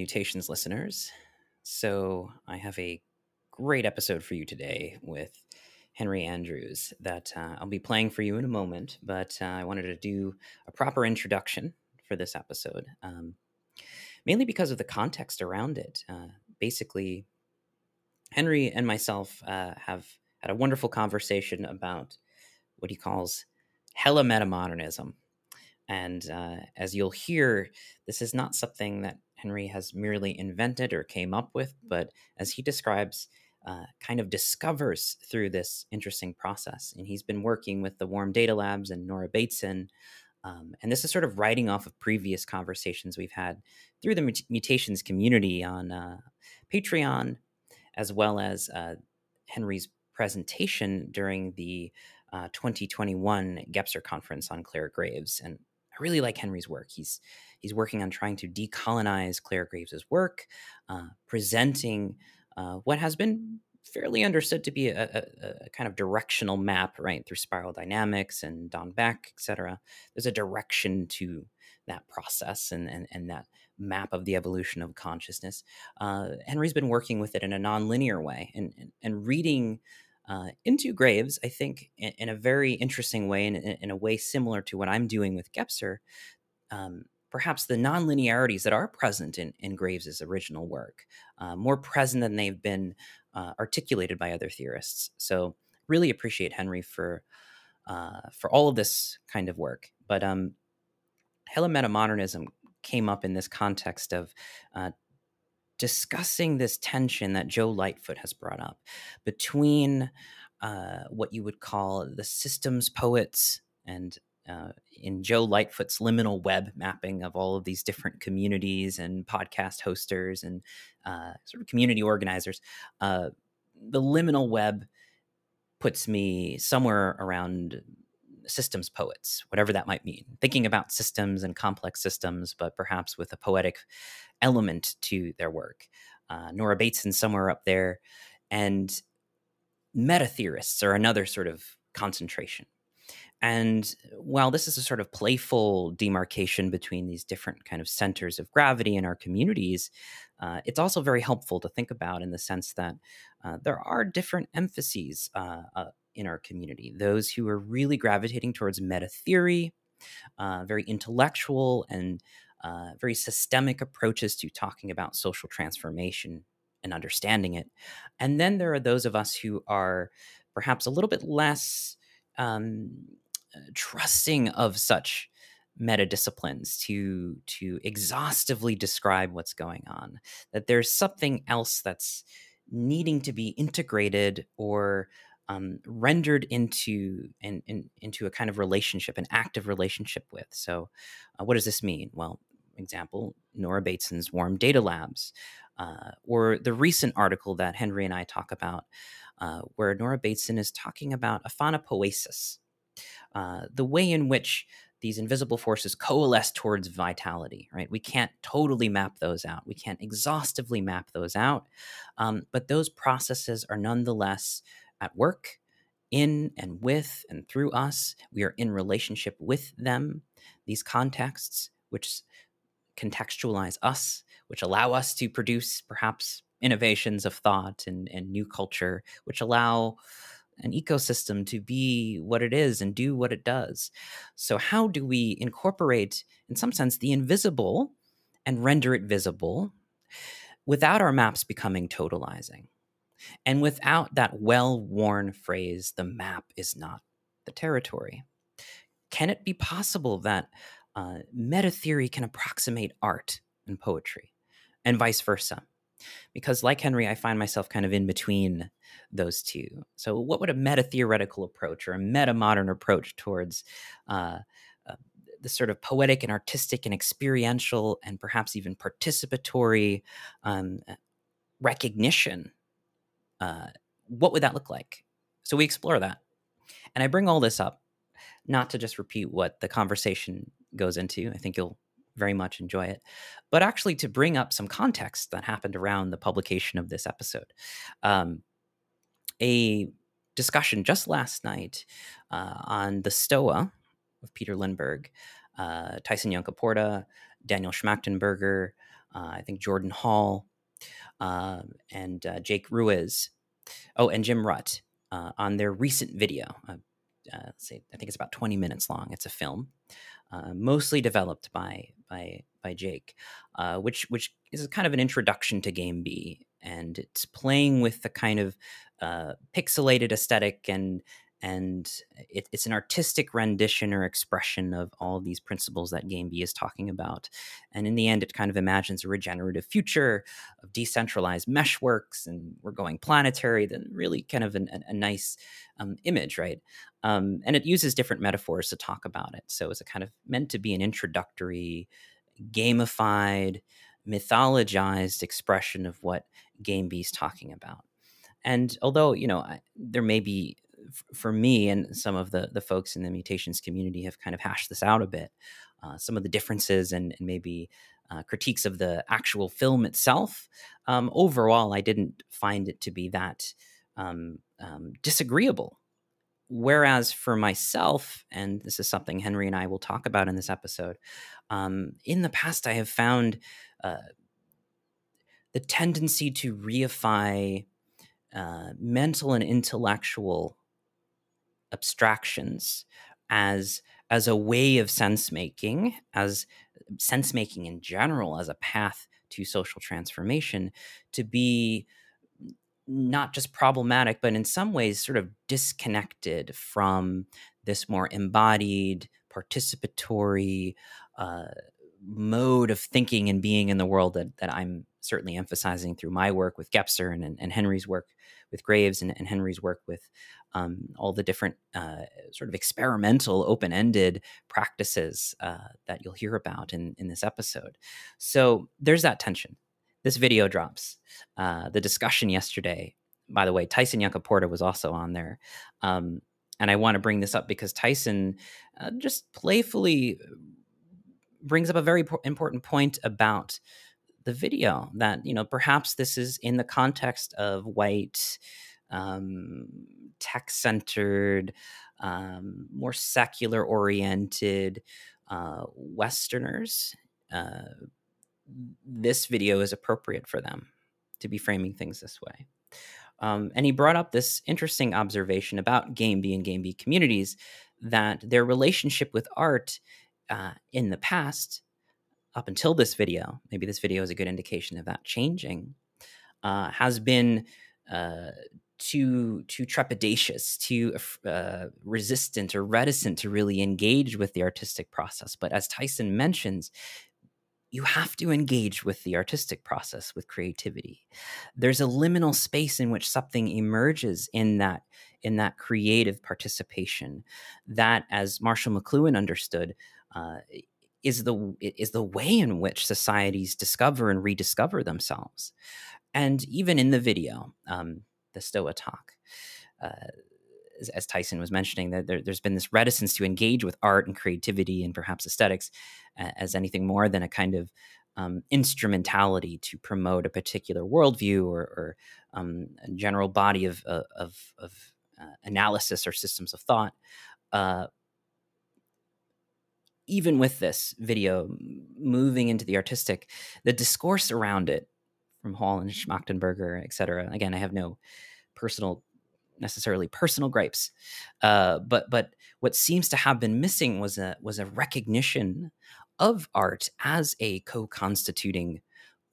Mutations listeners. So, I have a great episode for you today with Henry Andrews that uh, I'll be playing for you in a moment, but uh, I wanted to do a proper introduction for this episode, um, mainly because of the context around it. Uh, basically, Henry and myself uh, have had a wonderful conversation about what he calls hella metamodernism. And uh, as you'll hear, this is not something that Henry has merely invented or came up with, but as he describes, uh, kind of discovers through this interesting process. And he's been working with the Warm Data Labs and Nora Bateson. Um, and this is sort of writing off of previous conversations we've had through the mut- mutations community on uh, Patreon, as well as uh, Henry's presentation during the uh, 2021 Gebser conference on Clare Graves. And I really like Henry's work. He's he's working on trying to decolonize Clare Graves's work, uh, presenting uh, what has been fairly understood to be a, a, a, kind of directional map, right, through spiral dynamics and Don Beck, et cetera. There's a direction to that process and, and, and that map of the evolution of consciousness. Uh, Henry's been working with it in a nonlinear way and, and, and reading uh, into Graves, I think, in, in, a very interesting way, in, in, a way similar to what I'm doing with Gebser. um, perhaps the nonlinearities that are present in, in Graves's original work, uh, more present than they've been uh, articulated by other theorists. So, really appreciate Henry for uh, for all of this kind of work. But um, Hella Metamodernism came up in this context of uh, discussing this tension that Joe Lightfoot has brought up between uh, what you would call the systems poets and uh, in Joe Lightfoot's liminal web mapping of all of these different communities and podcast hosters and uh, sort of community organizers, uh, the liminal web puts me somewhere around systems poets, whatever that might mean, thinking about systems and complex systems, but perhaps with a poetic element to their work. Uh, Nora Bateson somewhere up there, and meta theorists are another sort of concentration. And while this is a sort of playful demarcation between these different kind of centers of gravity in our communities, uh, it's also very helpful to think about in the sense that uh, there are different emphases uh, uh in our community. Those who are really gravitating towards meta theory, uh, very intellectual and uh, very systemic approaches to talking about social transformation and understanding it. And then there are those of us who are perhaps a little bit less um, trusting of such meta disciplines to to exhaustively describe what's going on that there's something else that's needing to be integrated or um, rendered into in, in, into a kind of relationship, an active relationship with. So, uh, what does this mean? Well, example, Nora Bateson's Warm Data Labs, uh, or the recent article that Henry and I talk about, uh, where Nora Bateson is talking about aphanopoiesis, uh, the way in which these invisible forces coalesce towards vitality, right? We can't totally map those out. We can't exhaustively map those out. Um, but those processes are nonetheless at work in and with and through us. We are in relationship with them. These contexts, which contextualize us, which allow us to produce perhaps innovations of thought and, and new culture, which allow an ecosystem to be what it is and do what it does. So, how do we incorporate, in some sense, the invisible and render it visible without our maps becoming totalizing? And without that well worn phrase, the map is not the territory. Can it be possible that uh, meta theory can approximate art and poetry, and vice versa? Because, like Henry, I find myself kind of in between those two. So, what would a meta theoretical approach or a meta modern approach towards uh, uh, the sort of poetic and artistic and experiential and perhaps even participatory um, recognition uh, what would that look like? So we explore that. And I bring all this up not to just repeat what the conversation goes into. I think you'll very much enjoy it, but actually to bring up some context that happened around the publication of this episode. Um, a discussion just last night uh, on the Stoa of Peter Limberg, uh, Tyson Yunkaporta, Daniel Schmachtenberger, uh, I think Jordan Hall, um, and uh, Jake Ruiz. Oh, and Jim Rutt uh, on their recent video. Uh, uh, say, I think it's about 20 minutes long. It's a film, uh, mostly developed by by by Jake, which which is kind of an introduction to Game B, and it's playing with the kind of pixelated aesthetic and and it, it's an artistic rendition or expression of all these principles that game b is talking about. And in the end it kind of imagines a regenerative future of decentralized meshworks and we're going planetary then really kind of an, a, nice um, image right? Um, and it uses different metaphors to talk about it. So it's a kind of meant to be an introductory gamified mythologized expression of what game b is talking about. And although you know I, there may be for me and some of the the folks in the mutations community have kind of hashed this out a bit. Uh, some of the differences and, and maybe uh, critiques of the actual film itself. Um, overall, I didn't find it to be that um, um, disagreeable. Whereas for myself, and this is something Henry and I will talk about in this episode, um, in the past I have found uh, the tendency to reify uh, mental and intellectual abstractions as as a way of sense making as sense making in general as a path to social transformation to be not just problematic but in some ways sort of disconnected from this more embodied participatory uh, mode of thinking and being in the world that, that i'm certainly emphasizing through my work with Gebser and, and Henry's work with Graves and, and Henry's work with um, all the different uh, sort of experimental, open ended practices uh, that you'll hear about in, in this episode. So there's that tension. This video drops. Uh, the discussion yesterday, by the way, Tyson Yunkaporta was also on there. Um, and I want to bring this up because Tyson uh, just playfully brings up a very important point about the video that you know perhaps this is in the context of white um, tech centered um, more secular oriented uh, westerners uh, this video is appropriate for them to be framing things this way. Um, and he brought up this interesting observation about game b and game b communities that their relationship with art uh, in the past up until this video, maybe this video is a good indication of that changing, uh, has been uh, too too trepidatious, too uh, resistant or reticent to really engage with the artistic process. But as Tyson mentions, you have to engage with the artistic process with creativity. There's a liminal space in which something emerges in that in that creative participation. That, as Marshall McLuhan understood, uh, is the is the way in which societies discover and rediscover themselves. And even in the video, um, the Stoa talk, uh, as, Tyson was mentioning, that there, has been this reticence to engage with art and creativity and perhaps aesthetics as anything more than a kind of um, instrumentality to promote a particular worldview or, or um, a general body of, uh, of, of uh, analysis or systems of thought. Uh, even with this video moving into the artistic, the discourse around it from Hall and Schmachtenberger, et cetera. Again, I have no personal necessarily personal gripes, uh, but but what seems to have been missing was a was a recognition of art as a co-constituting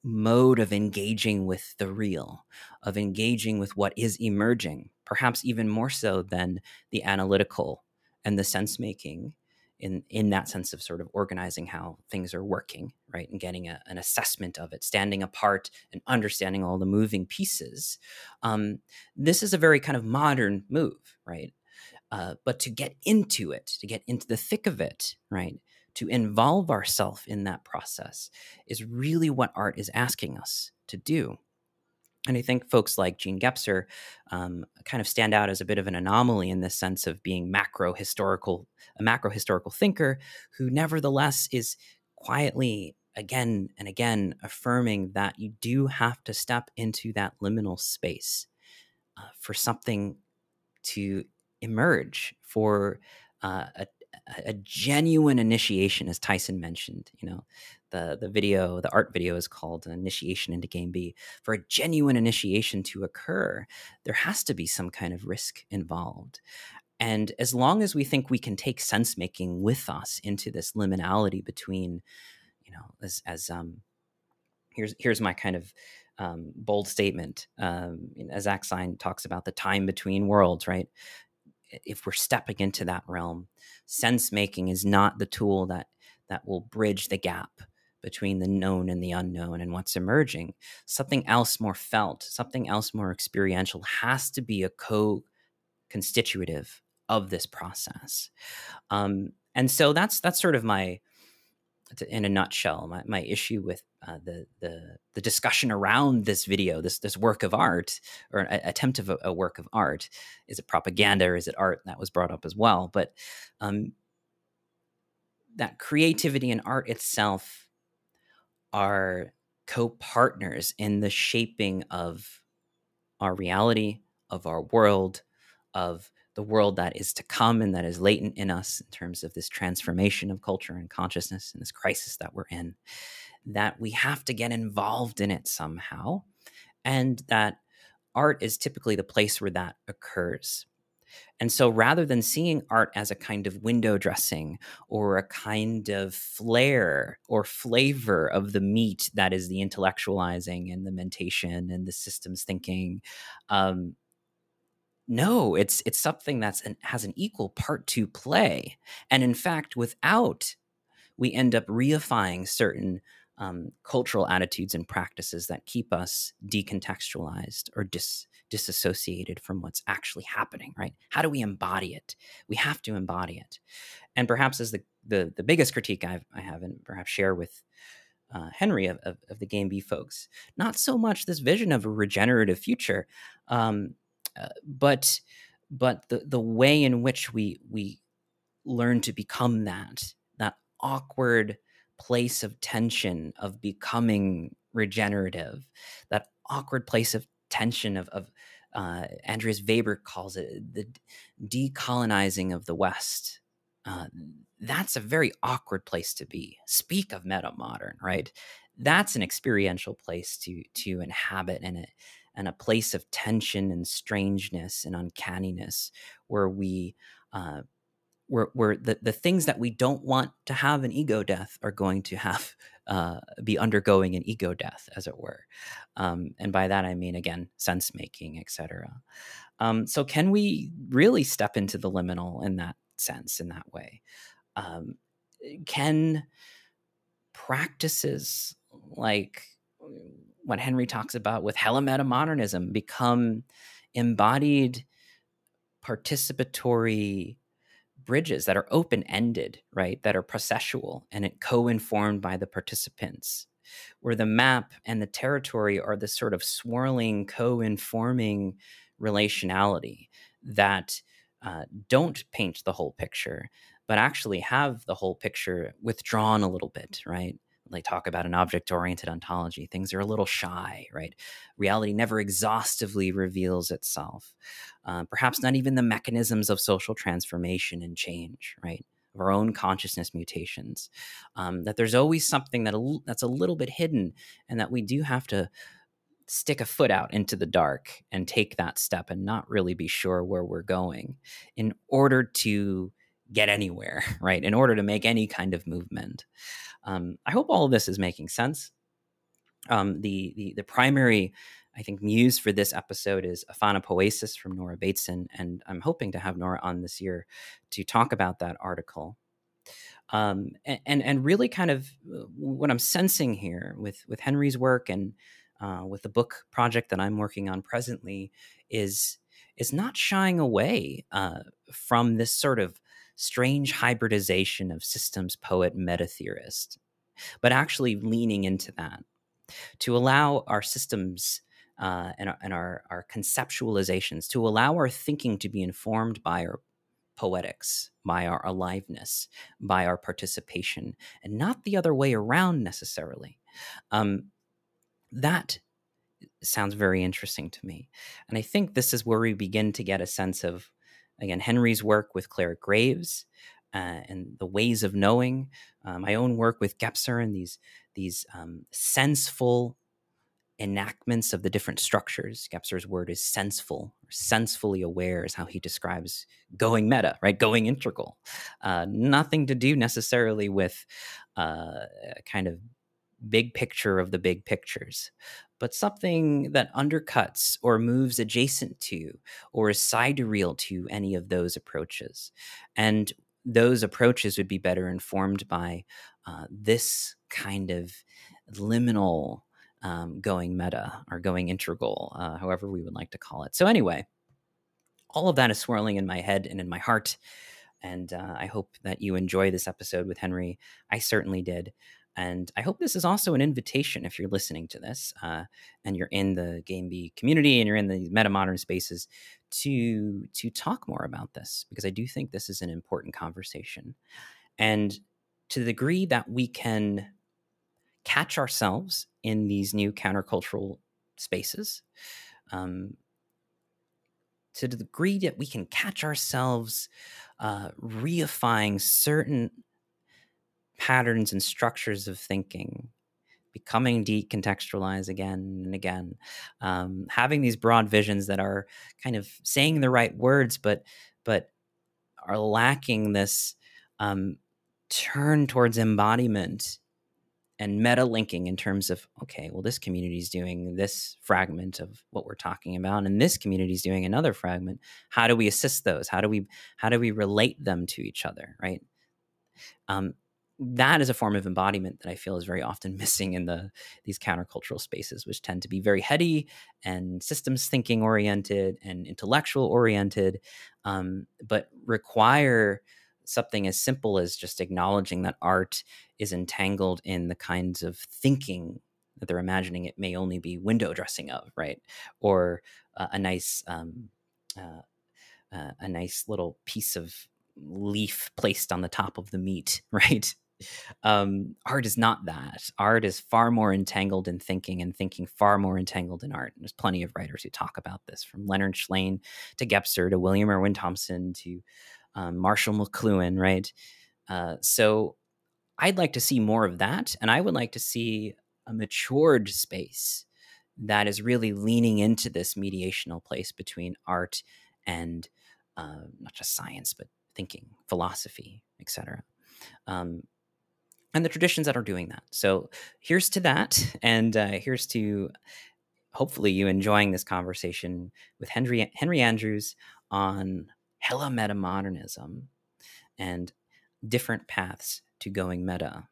mode of engaging with the real, of engaging with what is emerging, perhaps even more so than the analytical and the sense making in in that sense of sort of organizing how things are working right and getting a, an assessment of it standing apart and understanding all the moving pieces um, this is a very kind of modern move right? Uh, but to get into it to get into the thick of it right to involve ourselves in that process is really what art is asking us to do and I think folks like Jean Gebser um, kind of stand out as a bit of an anomaly in this sense of being macro historical, a macro historical thinker who nevertheless is quietly again and again affirming that you do have to step into that liminal space uh, for something to emerge, for uh, a, a genuine initiation, as Tyson mentioned. You know, the the video, the art video is called "Initiation into Game B." For a genuine initiation to occur, there has to be some kind of risk involved. And as long as we think we can take sense making with us into this liminality between, you know, as as um, here's here's my kind of um, bold statement. Um, as Stein talks about the time between worlds, right? If we're stepping into that realm, sense making is not the tool that that will bridge the gap between the known and the unknown and what's emerging. Something else more felt, something else more experiential has to be a co constitutive of this process. Um, and so that's that's sort of my in a nutshell my, my issue with uh, the the the discussion around this video this this work of art or an attempt of a, a, work of art is it propaganda or is it art that was brought up as well but um, that creativity and art itself are co-partners in the shaping of our reality of our world of the world that is to come and that is latent in us in terms of this transformation of culture and consciousness and this crisis that we're in, that we have to get involved in it somehow. And that art is typically the place where that occurs. And so rather than seeing art as a kind of window dressing or a kind of flair or flavor of the meat that is the intellectualizing and the mentation and the systems thinking, um, no, it's it's something that's an, has an equal part to play, and in fact, without we end up reifying certain um, cultural attitudes and practices that keep us decontextualized or dis, disassociated from what's actually happening. Right? How do we embody it? We have to embody it, and perhaps as the the, the biggest critique I've, I have, and perhaps share with uh, Henry of, of, of, the Game B folks. Not so much this vision of a regenerative future, um, uh, but but the the way in which we we learn to become that that awkward place of tension of becoming regenerative that awkward place of tension of, of uh, andreas weber calls it the decolonizing of the west. Uh, that's a very awkward place to be. Speak of meta modern right? That's an experiential place to to inhabit and it and a place of tension and strangeness and uncanniness where we uh, where, where the, the things that we don't want to have an ego death are going to have uh, be undergoing an ego death as it were. Um, and by that i mean again sense making etc um, so can we really step into the liminal in that sense in that way? Um, can practices like what Henry talks about with hella become embodied participatory bridges that are open ended, right? That are processual and co informed by the participants, where the map and the territory are this sort of swirling, co informing relationality that uh, don't paint the whole picture, but actually have the whole picture withdrawn a little bit, right? They talk about an object oriented ontology, things are a little shy, right? Reality never exhaustively reveals itself. Uh, perhaps not even the mechanisms of social transformation and change, right? Of our own consciousness mutations. Um, that there's always something that a, that's a little bit hidden, and that we do have to stick a foot out into the dark and take that step and not really be sure where we're going in order to get anywhere, right? In order to make any kind of movement. Um, I hope all of this is making sense. Um, the, the, the primary, I think, muse for this episode is Aphanopoiesis from Nora Bateson, and I'm hoping to have Nora on this year to talk about that article. Um, and, and, and really kind of uh, what I'm sensing here with with Henry's work and uh, with the book project that I'm working on presently is is not shying away uh, from this sort of strange hybridization of systems poet meta theorist, but actually leaning into that to allow our systems uh, and, and our, our conceptualizations, to allow our thinking to be informed by our poetics, by our aliveness, by our participation, and not the other way around necessarily. Um, that sounds very interesting to me. And I think this is where we begin to get a sense of again, Henry's work with Clare Graves, uh, and the ways of knowing. Uh, my own work with Gebser and these these um, senseful enactments of the different structures. Gebser's word is senseful, or sensefully aware is how he describes going meta, right? Going integral. Uh, nothing to do necessarily with uh, kind of big picture of the big pictures, but something that undercuts or moves adjacent to or is sidereal to any of those approaches. And those approaches would be better informed by uh, this kind of liminal um, going meta or going integral, uh, however we would like to call it. So, anyway, all of that is swirling in my head and in my heart. And uh, I hope that you enjoy this episode with Henry. I certainly did. And I hope this is also an invitation if you're listening to this uh, and you're in the GameB community and you're in the meta modern spaces to to talk more about this because I do think this is an important conversation. And to the degree that we can catch ourselves in these new countercultural spaces, um, to the degree that we can catch ourselves uh, reifying certain patterns and structures of thinking becoming decontextualized again and again. Um, having these broad visions that are kind of saying the right words but but are lacking this um, turn towards embodiment and meta linking in terms of okay well this community is doing this fragment of what we're talking about and this community is doing another fragment. How do we assist those? How do we how do we relate them to each other right? Um, that is a form of embodiment that I feel is very often missing in the these countercultural spaces, which tend to be very heady and systems thinking oriented and intellectual oriented, um, but require something as simple as just acknowledging that art is entangled in the kinds of thinking that they're imagining it may only be window dressing of, right? Or uh, a nice um, uh, uh, a nice little piece of leaf placed on the top of the meat, right? Um, art is not that. Art is far more entangled in thinking and thinking far more entangled in art. And there's plenty of writers who talk about this from Leonard Shlain to Gebser to William Irwin Thompson to um, Marshall McLuhan, right? Uh, so I'd like to see more of that. And I would like to see a matured space that is really leaning into this mediational place between art and uh, not just science, but thinking, philosophy, etc. Um, and the traditions that are doing that. So here's to that, and uh, here's to hopefully you enjoying this conversation with Henry Henry Andrews on hella meta modernism and different paths to going meta.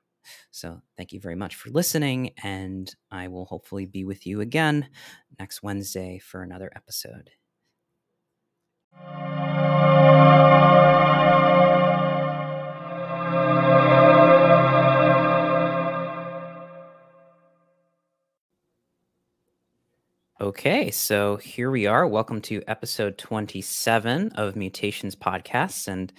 So thank you very much for listening, and I will hopefully be with you again next Wednesday for another episode. Okay, so here we are. Welcome to episode 27 of Mutations Podcasts. And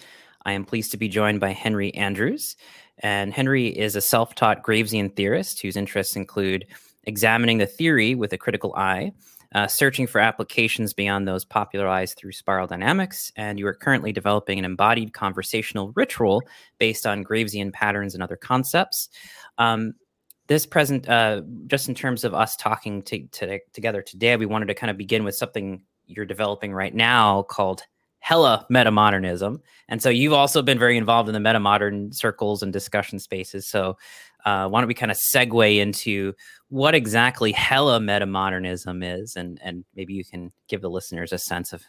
I am pleased to be joined by Henry Andrews. And Henry is a self taught Gravesian theorist whose interests include examining the theory with a critical eye, uh, searching for applications beyond those popularized through spiral dynamics. And you are currently developing an embodied conversational ritual based on Gravesian patterns and other concepts. Um, this present uh, just in terms of us talking to, to, together today we wanted to kind of begin with something you're developing right now called hella metamodernism. And so you've also been very involved in the metamodern circles and discussion spaces. So uh, why don't we kind of segue into what exactly hella metamodernism is? And and maybe you can give the listeners a sense of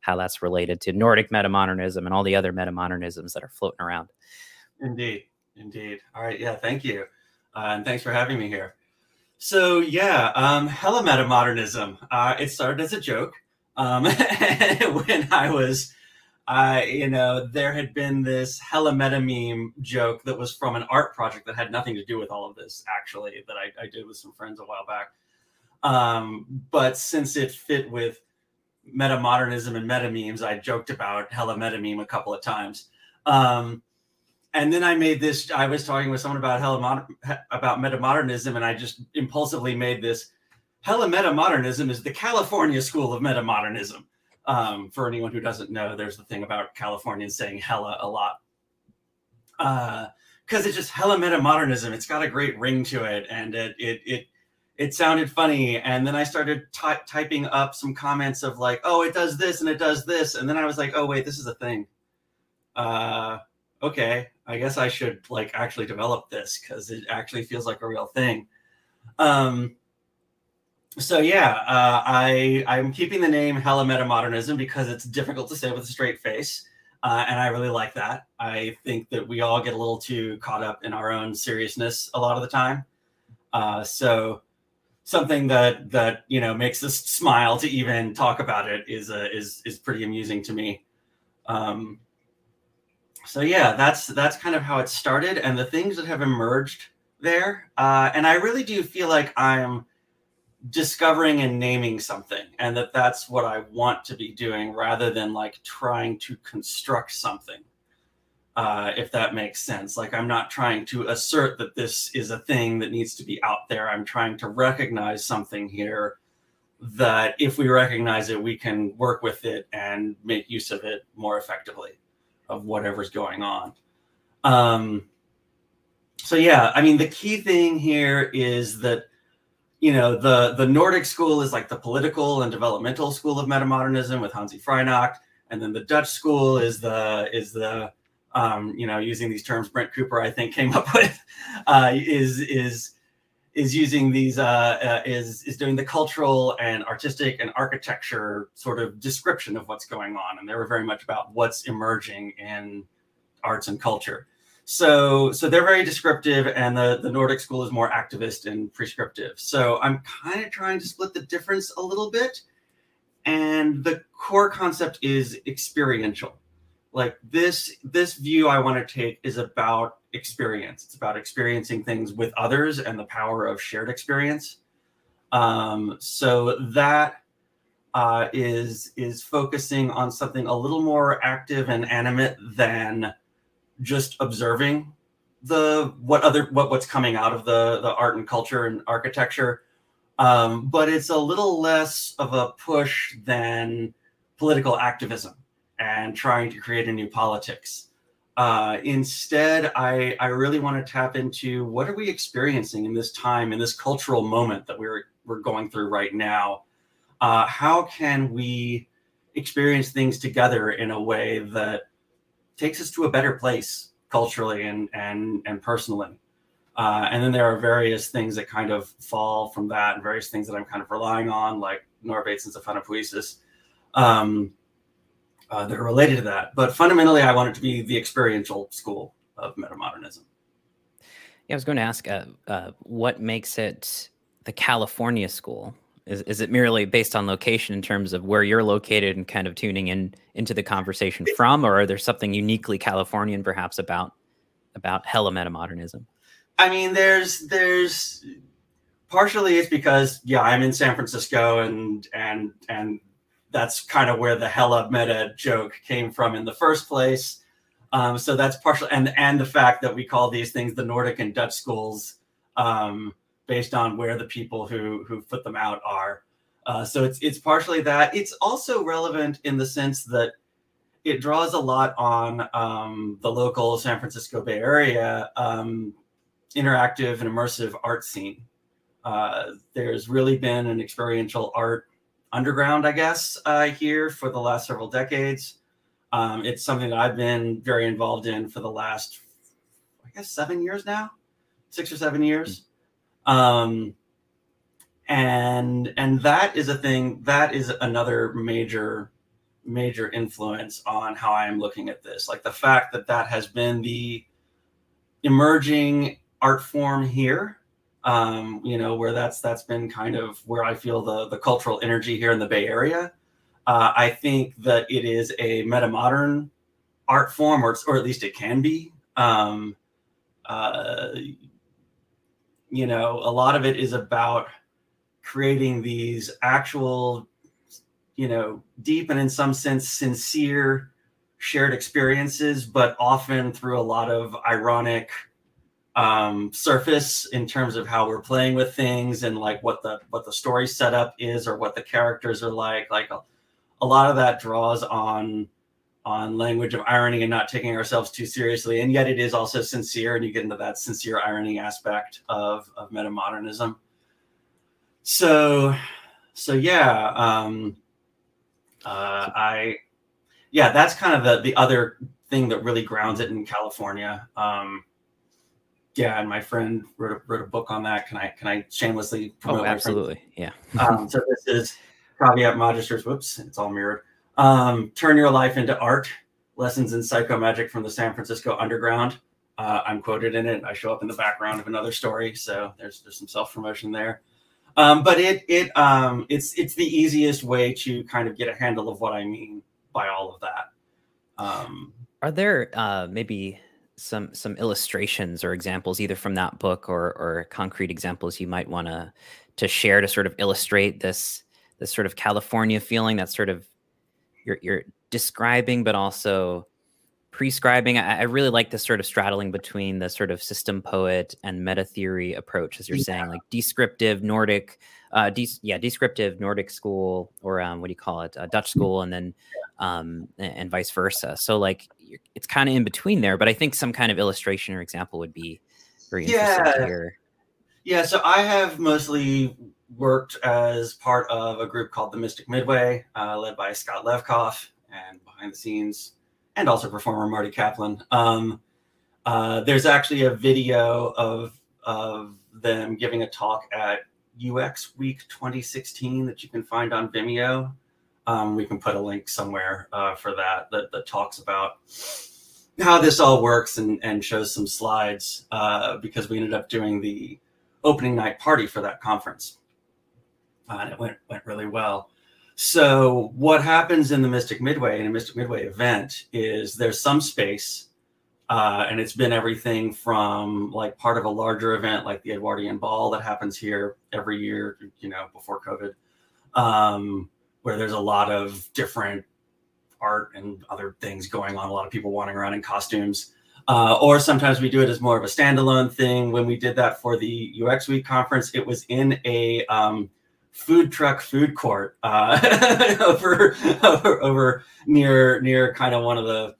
how that's related to nordic metamodernism and all the other metamodernisms that are floating around. Indeed. Indeed. All right. Yeah thank you and thanks for having me here. So yeah, um, hella metamodernism. Uh, it started as a joke um, when I was, uh, you know, there had been this hella meta meme joke that was from an art project that had nothing to do with all of this, actually, that I, I did with some friends a while back. Um, but since it fit with meta modernism and meta memes, I joked about hella meta meme a couple of times. Um, and then I made this. I was talking with someone about hella about metamodernism, and I just impulsively made this. Hella metamodernism is the California school of metamodernism. Um, for anyone who doesn't know, there's the thing about Californians saying hella a lot. because uh, it's just hella meta modernism. It's got a great ring to it, and it it it it sounded funny. And then I started ty- typing up some comments of like, oh, it does this and it does this, and then I was like, oh wait, this is a thing. Uh, okay, I guess I should like actually develop this because it actually feels like a real thing. Um, so yeah, uh, I I'm keeping the name Hella Meta Modernism because it's difficult to say with a straight face, uh, and I really like that. I think that we all get a little too caught up in our own seriousness a lot of the time. Uh, so something that that you know makes us smile to even talk about it is uh, is is pretty amusing to me. Um, so yeah, that's that's kind of how it started, and the things that have emerged there. Uh, and I really do feel like I'm discovering and naming something and that that's what i want to be doing rather than like trying to construct something uh, if that makes sense like i'm not trying to assert that this is a thing that needs to be out there i'm trying to recognize something here that if we recognize it we can work with it and make use of it more effectively of whatever's going on. Um, so yeah i mean the key thing here is that you know the the Nordic school is like the political and developmental school of metamodernism with Hanzi Freinacht, and then the Dutch school is the is the um, you know using these terms Brent Cooper I think came up with uh, is is is using these uh, uh, is is doing the cultural and artistic and architecture sort of description of what's going on, and they were very much about what's emerging in arts and culture. So so they're very descriptive, and the the Nordic school is more activist and prescriptive. So I'm kind of trying to split the difference a little bit, and the core concept is experiential. Like this this view I want to take is about experience. It's about experiencing things with others and the power of shared experience. Um, so that uh, is is focusing on something a little more active and animate than just observing the what other what what's coming out of the the art and culture and architecture um, but it's a little less of a push than political activism and trying to create a new politics uh, instead i i really want to tap into what are we experiencing in this time in this cultural moment that we're we're going through right now uh, how can we experience things together in a way that takes us to a better place culturally and and and personally. Uh, and then there are various things that kind of fall from that, and various things that I'm kind of relying on, like Nora Bateson's Aphanopoiesis, um, uh, that are related to that. But fundamentally, I want it to be the experiential school of metamodernism. Yeah, I was going to ask, uh, uh what makes it the California school? Is, is it merely based on location in terms of where you're located and kind of tuning in into the conversation from, or are there something uniquely Californian perhaps about about hella metamodernism? I mean, there's there's partially it's because yeah, I'm in San Francisco and and and that's kind of where the hella meta joke came from in the first place. Um, so that's partial, and and the fact that we call these things the Nordic and Dutch schools. Um, based on where the people who who put them out are. Uh, so it's it's partially that. It's also relevant in the sense that it draws a lot on um, the local San Francisco Bay Area um, interactive and immersive art scene. Uh, there's really been an experiential art underground, I guess, uh, here for the last several decades. Um, it's something that I've been very involved in for the last, I guess, seven years now, six or seven years. Mm-hmm um, and and that is a thing that is another major major influence on how I am looking at this. Like the fact that that has been the emerging art form here. Um, you know, where that's that's been kind of where I feel the the cultural energy here in the Bay Area. Uh, I think that it is a meta modern art form, or or at least it can be. Um, uh, you know, a lot of it is about creating these actual, you know, deep and in some sense sincere shared experiences, but often through a lot of ironic um, surface in terms of how we're playing with things and like what the what the story setup is or what the characters are like. Like a, a lot of that draws on on language of irony and not taking ourselves too seriously, and yet it is also sincere, and you get into that sincere irony aspect of of metamodernism. So, so yeah, um, uh, I yeah, that's kind of the the other thing that really grounds it in California. Um, yeah, and my friend wrote a, wrote a book on that. Can I can I shamelessly promote? Oh, absolutely, yeah. um, so this is Caveat Magister's. Whoops, it's all mirrored. Um, Turn your life into art. Lessons in psychomagic from the San Francisco Underground. Uh, I'm quoted in it. I show up in the background of another story, so there's there's some self promotion there. Um, but it it um, it's it's the easiest way to kind of get a handle of what I mean by all of that. Um, Are there uh, maybe some some illustrations or examples either from that book or or concrete examples you might want to to share to sort of illustrate this this sort of California feeling that sort of you're you're describing but also prescribing. I, I really like this sort of straddling between the sort of system poet and meta theory approach as you're yeah. saying like descriptive nordic uh de- yeah descriptive nordic school or um what do you call it uh, dutch school and then um and, and vice versa. So like it's kind of in between there, but I think some kind of illustration or example would be very interesting yeah. Yeah, so I have mostly worked as part of a group called the Mystic Midway, uh, led by Scott Levkoff, and behind the scenes, and also performer Marty Kaplan. Um, uh, there's actually a video of of them giving a talk at UX Week 2016 that you can find on Vimeo. Um, we can put a link somewhere uh, for that, that, that talks about how this all works and, and shows some slides uh, because we ended up doing the opening night party for that conference. Uh, and it went, went really well. So what happens in the Mystic Midway in a Mystic Midway event is there's some space uh, and it's been everything from like part of a larger event like the Edwardian Ball that happens here every year, you know, before COVID. Um, where there's a lot of different art and other things going on, a lot of people wandering around in costumes. Uh, or sometimes we do it as more of a standalone thing. When we did that for the UX Week conference, it was in a um, food truck food court uh, over, over, over near near kind of one of the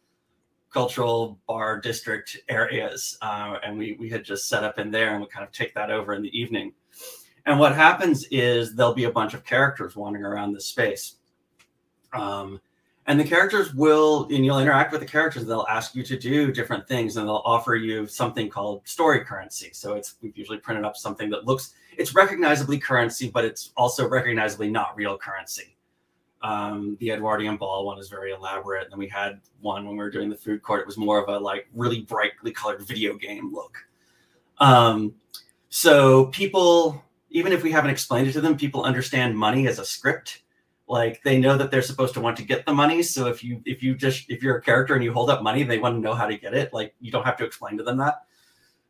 cultural bar district areas, uh, and we we had just set up in there, and we kind of take that over in the evening. And what happens is there'll be a bunch of characters wandering around this space. Um, and the characters will, and you'll interact with the characters. They'll ask you to do different things, and they'll offer you something called story currency. So it's we've usually printed up something that looks it's recognizably currency, but it's also recognizably not real currency. Um, the Edwardian ball one is very elaborate, and then we had one when we were doing the food court. It was more of a like really brightly colored video game look. Um, so people even if we haven't explained it to them, people understand money as a script. Like they know that they're supposed to want to get the money. So if you if you just if you're a character and you hold up money, they want to know how to get it. Like you don't have to explain to them that.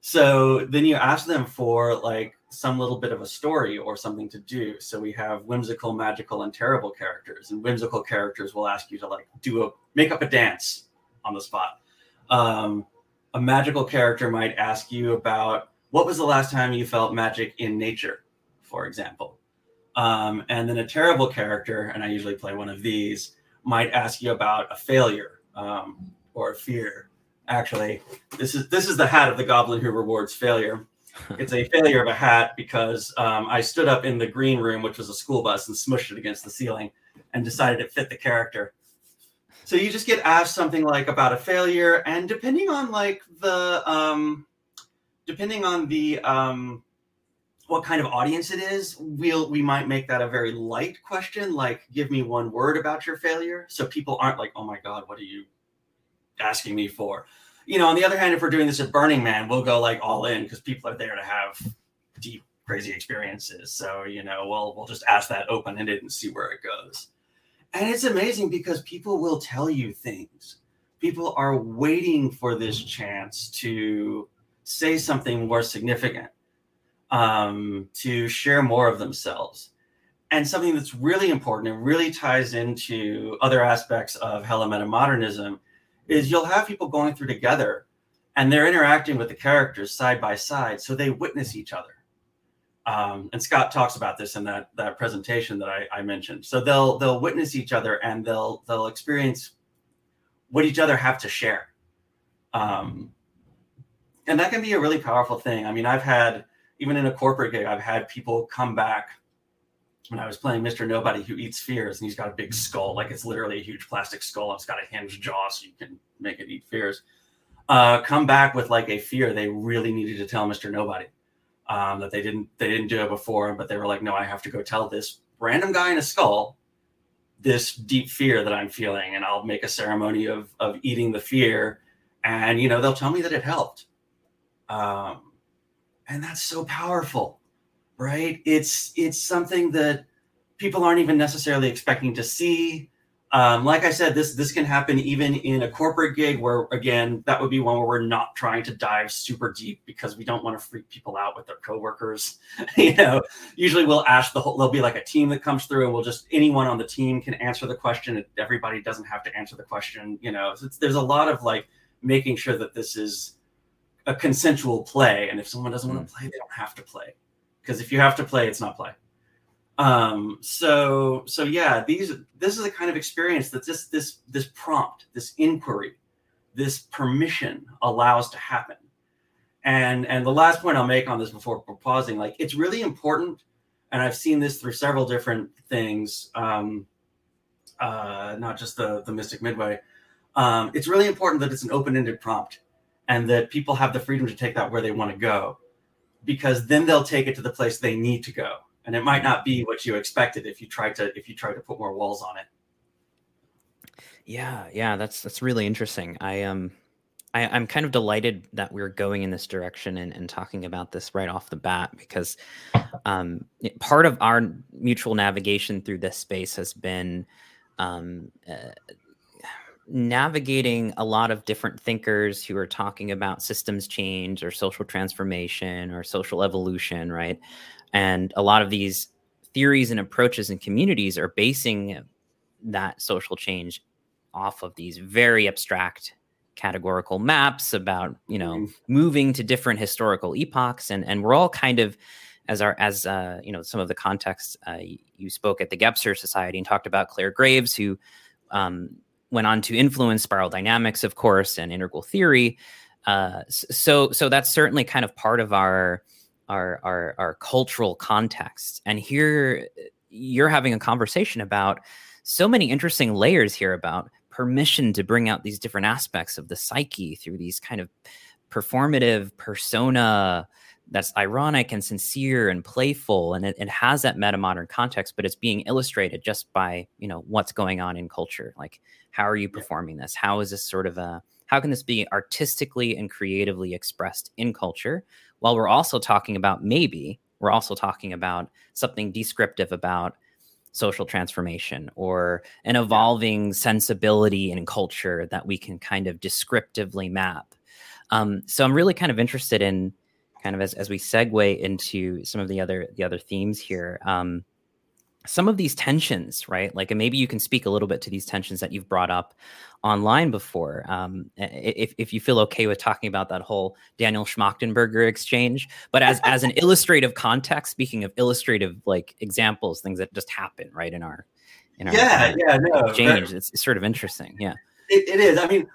So then you ask them for like some little bit of a story or something to do. So we have whimsical, magical, and terrible characters. And whimsical characters will ask you to like do a make up a dance on the spot. Um, a magical character might ask you about what was the last time you felt magic in nature for example. Um, and then a terrible character, and I usually play one of these, might ask you about a failure um, or a fear. Actually, this is this is the hat of the goblin who rewards failure. It's a failure of a hat because um, I stood up in the green room, which was a school bus, and smushed it against the ceiling, and decided it fit the character. So you just get asked something like about a failure, and depending on like the um, depending on the um, what kind of audience it is, we'll we might make that a very light question, like give me one word about your failure, so people aren't like, oh my god, what are you asking me for? You know, on the other hand, if we're doing this at Burning Man, we'll go like all in because people are there to have deep, crazy experiences. So you know, we'll we'll just ask that open ended and see where it goes. And it's amazing because people will tell you things. People are waiting for this chance to say something more significant um, to share more of themselves. And something that's really important and really ties into other aspects of Hella Meta Modernism is you'll have people going through together and they're interacting with the characters side by side, so they witness each other. Um, and Scott talks about this in that that presentation that I, I mentioned. So they'll they'll witness each other and they'll they'll experience what each other have to share. Um, and that can be a really powerful thing. I mean, I've had even in a corporate gig, I've had people come back when I was playing Mr. Nobody who eats fears, and he's got a big skull, like it's literally a huge plastic skull. It's got a hinged jaw, so you can make it eat fears. Uh, come back with like a fear they really needed to tell Mr. Nobody um, that they didn't they didn't do it before, but they were like, no, I have to go tell this random guy in a skull this deep fear that I'm feeling, and I'll make a ceremony of of eating the fear, and you know they'll tell me that it helped, um, and that's so powerful right? It's it's something that people aren't even necessarily expecting to see. Um, like I said, this this can happen even in a corporate gig where again that would be one where we're not trying to dive super deep because we don't want to freak people out with their coworkers. you know, usually we'll ask the whole. There'll be like a team that comes through, and we'll just anyone on the team can answer the question. Everybody doesn't have to answer the question. You know, so there's a lot of like making sure that this is a consensual play, and if someone doesn't want to play, they don't have to play because if you have to play, it's not play. Um, so so yeah, these this is the kind of experience that this this this prompt, this inquiry, this permission allows to happen. And and the last point I'll make on this before pausing, like it's really important, and I've seen this through several different things, um, uh, not just the the Mystic Midway. Um, it's really important that it's an open-ended prompt, and that people have the freedom to take that where they want to go because then they'll take it to the place they need to go. And it might not be what you expected if you try to if you try to put more walls on it. Yeah yeah that's that's really interesting. I um I, i'm kind of delighted that we're going in this direction and, and talking about this right off the bat because um, part of our mutual navigation through this space has been um, uh, navigating a lot of different thinkers who are talking about systems change or social transformation or social evolution, right? And a lot of these theories and approaches and communities are basing that social change off of these very abstract categorical maps about you know mm. moving to different historical epochs and and we're all kind of as our as uh, you know some of the context uh, you spoke at the Gebser Society and talked about Clare Graves who um, went on to influence spiral dynamics, of course, and integral theory. Uh, so, so that's certainly kind of part of our, our our our cultural context. And here, you're having a conversation about so many interesting layers here about permission to bring out these different aspects of the psyche through these kind of performative persona that's ironic and sincere and playful and it, it, has that meta modern context but it's being illustrated just by you know what's going on in culture. Like how are you performing this? How is this sort of a how can this be artistically and creatively expressed in culture? While we're also talking about maybe we're also talking about something descriptive about social transformation or an evolving sensibility in culture that we can kind of descriptively map. Um, so i'm really kind of interested in kind of as, as we segue into some of the other the other themes here um, some of these tensions right? Like and maybe you can speak a little bit to these tensions that you've brought up online before um, if, if you feel okay with talking about that whole daniel schmachtenberger exchange. But as as an illustrative context speaking of illustrative like examples things that just happen right in our in our yeah yeah no exchange it's, it's, sort of interesting yeah. It, it is. I mean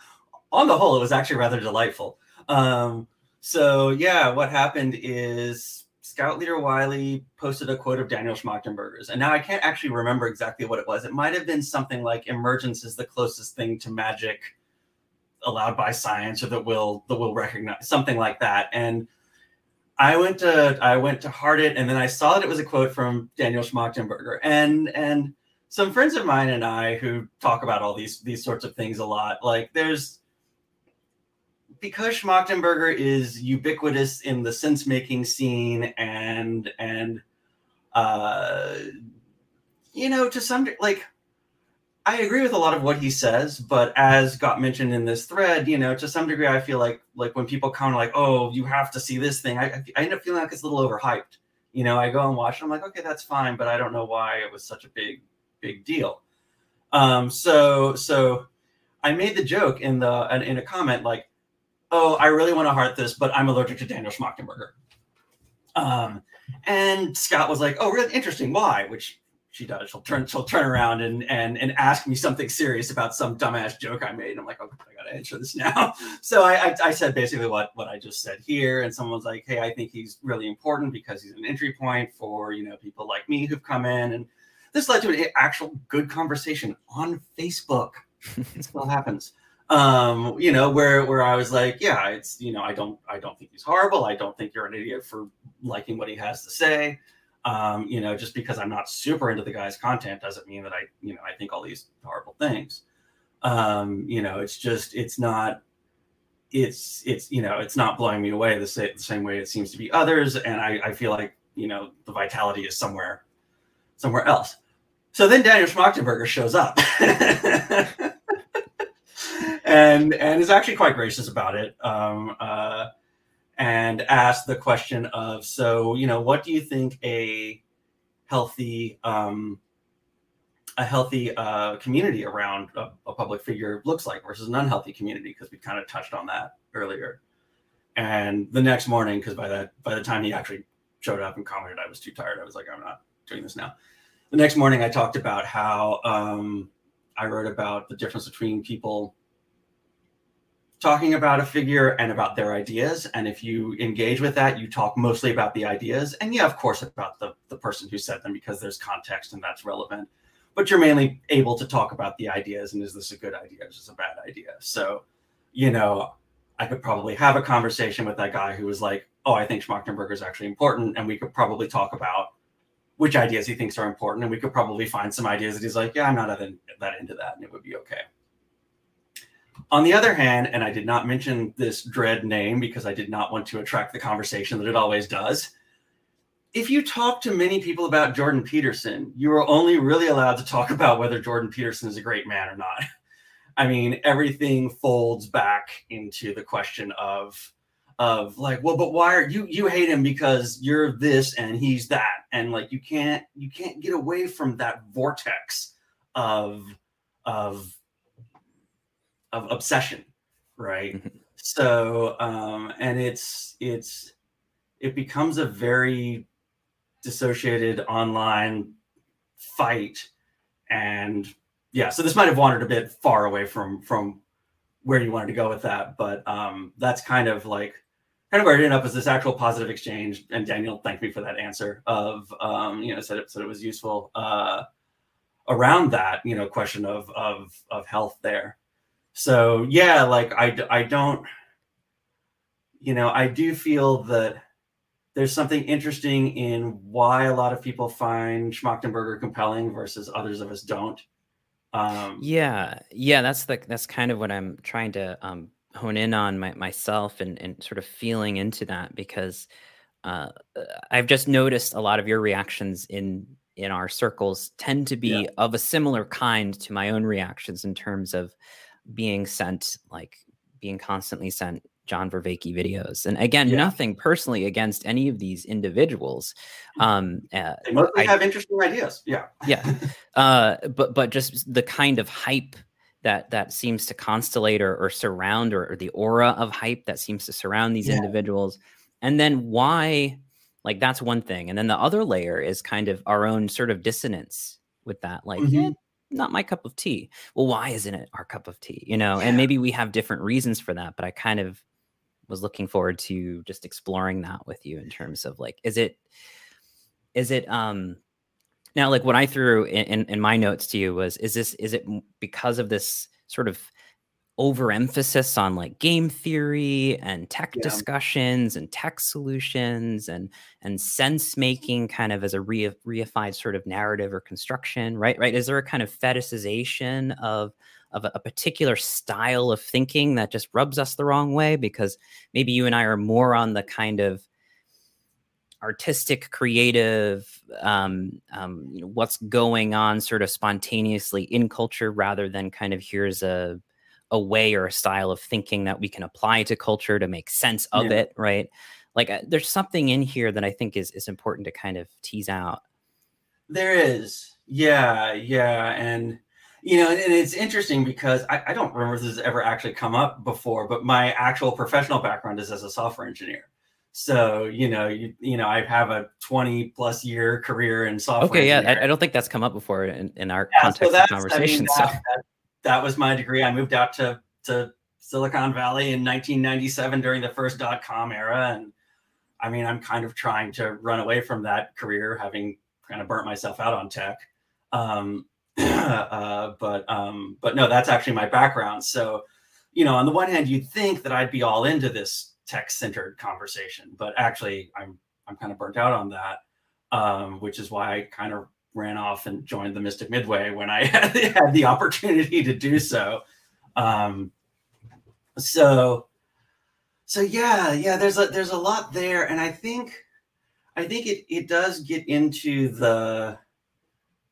on the whole it was actually rather delightful. Um, so yeah, what happened is Scout Leader Wiley posted a quote of Daniel Schmachtenberger's, and now I can't actually remember exactly what it was. It might have been something like "Emergence is the closest thing to magic allowed by science, or that will that will recognize something like that." And I went to I went to heart it, and then I saw that it was a quote from Daniel Schmachtenberger, and and some friends of mine and I who talk about all these these sorts of things a lot. Like there's because Schmachtenberger is ubiquitous in the sense making scene and and uh you know to some like I agree with a lot of what he says, but as got mentioned in this thread, you know, to some degree, I feel like like when people come like, "Oh, you have to see this thing," I, I end up feeling like it's a little overhyped. You know, I go and watch, and I'm like, "Okay, that's fine," but I don't know why it was such a big big deal. Um, so so I made the joke in the in a comment like, oh, I really want to heart this, but I'm allergic to Daniel Schmachtenberger. Um, and Scott was like, oh, really interesting. Why? Which she does. She'll turn she'll turn around and and and ask me something serious about some dumbass joke I made. And I'm like, okay, I gotta answer this now. So I, I, I said basically what what I just said here, and someone was like, hey, I think he's really important because he's an entry point for you know people like me who've come in, and this led to an actual good conversation on Facebook. it still happens. Um, you know, where where I was like, yeah, it's you know, I don't I don't think he's horrible. I don't think you're an idiot for liking what he has to say um, you know, just because I'm not super into the guy's content doesn't mean that I, you know, I think all these horrible things. Um, you know, it's just, it's not, it's, it's, you know, it's not blowing me away the same, the same way it seems to be others. And I, I feel like, you know, the vitality is somewhere, somewhere else. So then Daniel Schmachtenberger shows up. and and is actually quite gracious about it. Um, uh, and asked the question of so you know what do you think a healthy um, a healthy uh, community around a, a, public figure looks like versus an unhealthy community? Because we kind of touched on that earlier. And the next morning because by that by the time he actually showed up and commented i was too tired. I was like i'm not doing this now. The next morning i talked about how um, i wrote about the difference between people talking about a figure and about their ideas. And if you engage with that, you talk mostly about the ideas. And yeah, of course, about the, the person who said them because there's context and that's relevant. But you're mainly able to talk about the ideas and is this a good idea? Is this a bad idea? So, you know, I could probably have a conversation with that guy who was like, oh, I think Schmachtenberger is actually important. And we could probably talk about which ideas he thinks are important. And we could probably find some ideas that he's like, yeah, I'm not that into that. And it would be okay. On the other hand, and I did not mention this dread name because I did not want to attract the conversation that it always does. If you talk to many people about Jordan Peterson, you are only really allowed to talk about whether Jordan Peterson is a great man or not. I mean, everything folds back into the question of of like, well, but why are you you hate him because you're this and he's that, and like you can't you can't get away from that vortex of of of obsession, right? Mm-hmm. so, um, and it's it's it becomes a very dissociated online fight, and yeah. So this might have wandered a bit far away from from where you wanted to go with that, but um, that's kind of like kind of where it ended up as this actual positive exchange. And Daniel thanked me for that answer of um, you know said it said it was useful uh, around that you know question of of of health there so yeah like i i don't you know i do feel that there's something interesting in why a lot of people find schmachtenberger compelling versus others of us don't um yeah yeah that's the that's kind of what i'm trying to um hone in on my, myself and and sort of feeling into that because uh i've just noticed a lot of your reactions in in our circles tend to be yeah. of a similar kind to my own reactions in terms of being sent like being constantly sent John Vervaeke videos. And again, yeah. nothing personally against any of these individuals. Hmm. Um, uh, they mostly I, have interesting ideas. Yeah. yeah. Uh, but, but just the kind of hype that, that seems to constellate or, or surround or, or, the aura of hype that seems to surround these yeah. individuals. And then why, like, that's one thing. And then the other layer is kind of our own sort of dissonance with that. Like, mm-hmm. Not my cup of tea. Well, why isn't it our cup of tea? You know, yeah. and maybe we have different reasons for that, but I kind of was looking forward to just exploring that with you in terms of like, is it, is it, um, now like what I threw in, in, in my notes to you was, is this, is it because of this sort of overemphasis on like game theory and tech yeah. discussions and tech solutions and and sense making kind of as a re- reified sort of narrative or construction right? Right? Is there a kind of fetishization of of a, a particular style of thinking that just rubs us the wrong way? Because maybe you and I are more on the kind of artistic, creative, um, um, you know, what's going on sort of spontaneously in culture rather than kind of here's a a way or a style of thinking that we can apply to culture to make sense of yeah. it, right? Like uh, there's something in here that I think is is important to kind of tease out. There is. Yeah, yeah. And you know, and it's interesting because I, I don't remember if this has ever actually come up before, but my actual professional background is as a software engineer. So you know, you, you know, I have a 20 plus year career in software. Okay, yeah, I, I, don't think that's come up before in, in our yeah, context so of conversation. I mean, that, so that, that, was my degree. I moved out to to Silicon Valley in 1997 during the first dot com era, and I mean, I'm kind of trying to run away from that career, having kind of burnt myself out on tech. Um, uh, but um, but no, that's actually my background. So, you know, on the one hand, you'd think that I'd be all into this tech-centered conversation, but actually, I'm I'm kind of burnt out on that, um, which is why I kind of ran off and joined the Mystic Midway when I had the opportunity to do so. Um, so so yeah, yeah, there's a there's a lot there, and I think I think it it does get into the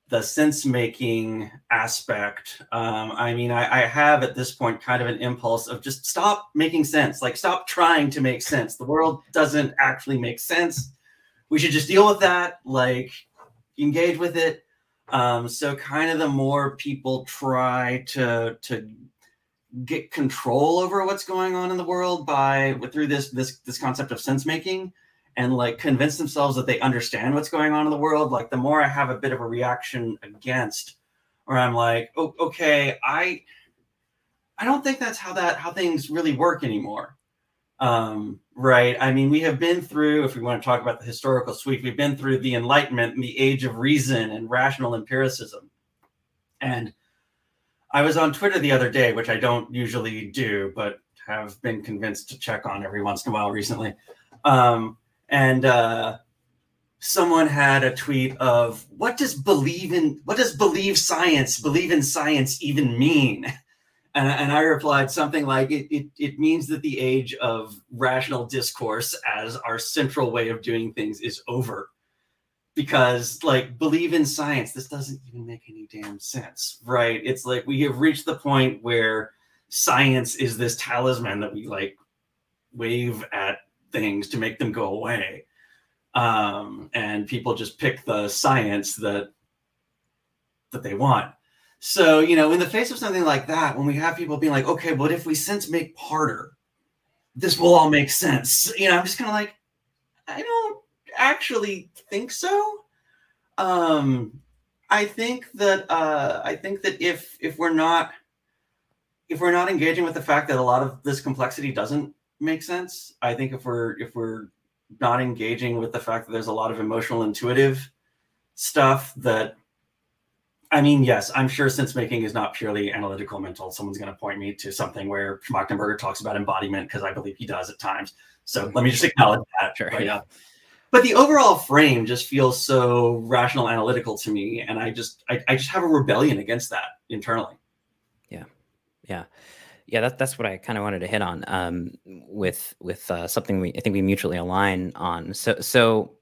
the sense making aspect. Um, I mean, I, I have at this point kind of an impulse of just stop making sense, like stop trying to make sense. The world doesn't actually make sense. We should just deal with that, like engage with it. Um, so kind of the more people try to to get control over what's going on in the world by through this this this concept of sense making and like convince themselves that they understand what's going on in the world like the more i have a bit of a reaction against where i'm like oh, okay i i don't think that's how that how things really work anymore um, right i mean we have been through if we want to talk about the historical sweep we've been through the enlightenment and the age of reason and rational empiricism and I was on Twitter the other day, which I don't usually do, but have been convinced to check on every once in a while recently. Um, and uh, someone had a tweet of what does believe in what does believe science believe in science even mean and, and i replied something like it, it, it means that the age of rational discourse as our central way of doing things is over. Because like believe in science. This doesn't even make any damn sense right? It's like we have reached the point where science is this talisman that we like wave at things to make them go away. Um, and people just pick the science that that they want so you know in the face of something like that when we have people being like okay what if we sense make harder this will all make sense you know i'm just kind of like i don't actually think so. Um, I think that uh, I think that if if we're not if we're not engaging with the fact that a lot of this complexity doesn't make sense, I think if we're if we're not engaging with the fact that there's a lot of emotional intuitive stuff that I mean, yes, I'm sure sense making is not purely analytical mental. Someone's going to point me to something where Schmachtenberger talks about embodiment because I believe he does at times. So let me just acknowledge that. Sure. Right yeah but the overall frame just feels so rational analytical to me and i just I, I, just have a rebellion against that internally yeah yeah yeah that, that's what i kind of wanted to hit on um, with with uh, something we i think we mutually align on so so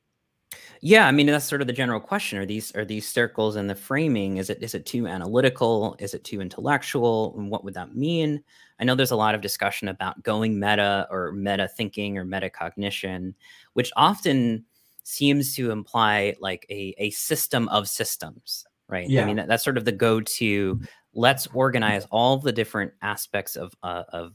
yeah i mean that's sort of the general question are these are these circles and the framing is it is it too analytical is it too intellectual and what would that mean I know there's a lot of discussion about going meta or meta thinking or metacognition, which often seems to imply like a, a system of systems, right? Yeah. I mean, that, that's sort of the go to let's organize all the different aspects of, uh, of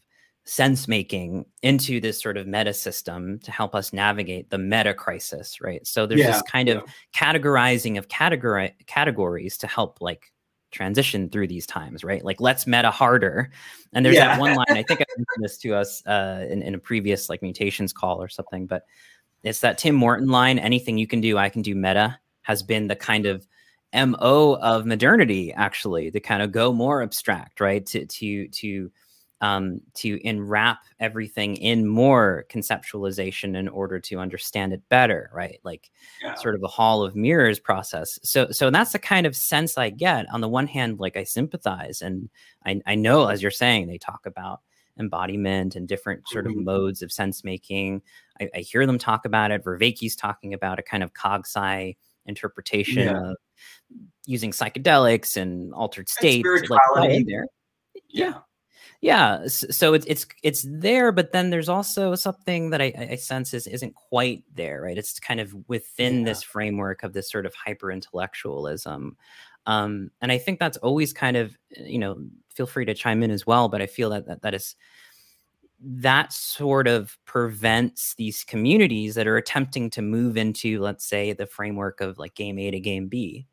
sense making into this sort of meta system to help us navigate the meta crisis, right? So there's yeah. this kind of categorizing of category categories to help like transition through these times, right? Like let's meta harder. And there's yeah. that one line, I think I mentioned this to us uh, in, in a previous like mutations call or something, but it's that Tim Morton line, anything you can do, I can do meta has been the kind of MO of modernity, actually, to kind of go more abstract, right? To to to um, to enwrap everything in more conceptualization in order to understand it better, right? Like yeah. sort of a hall of mirrors process. So, so that's the kind of sense I get. On the one hand, like I sympathize, and I, I know, as you're saying, they talk about embodiment and different sort of mm-hmm. modes of sense making. I, I, hear them talk about it. Vervaeke's talking about a kind of cogsci interpretation yeah. of using psychedelics and altered states. like, in there. yeah yeah so it's it's it's there but then there's also something that i, I sense is isn't quite there right it's kind of within yeah. this framework of this sort of hyper intellectualism um, and i think that's always kind of you know feel free to chime in as well but i feel that that, that is that sort of prevents these communities that are attempting to move into, let's say, the framework of like game A to game B.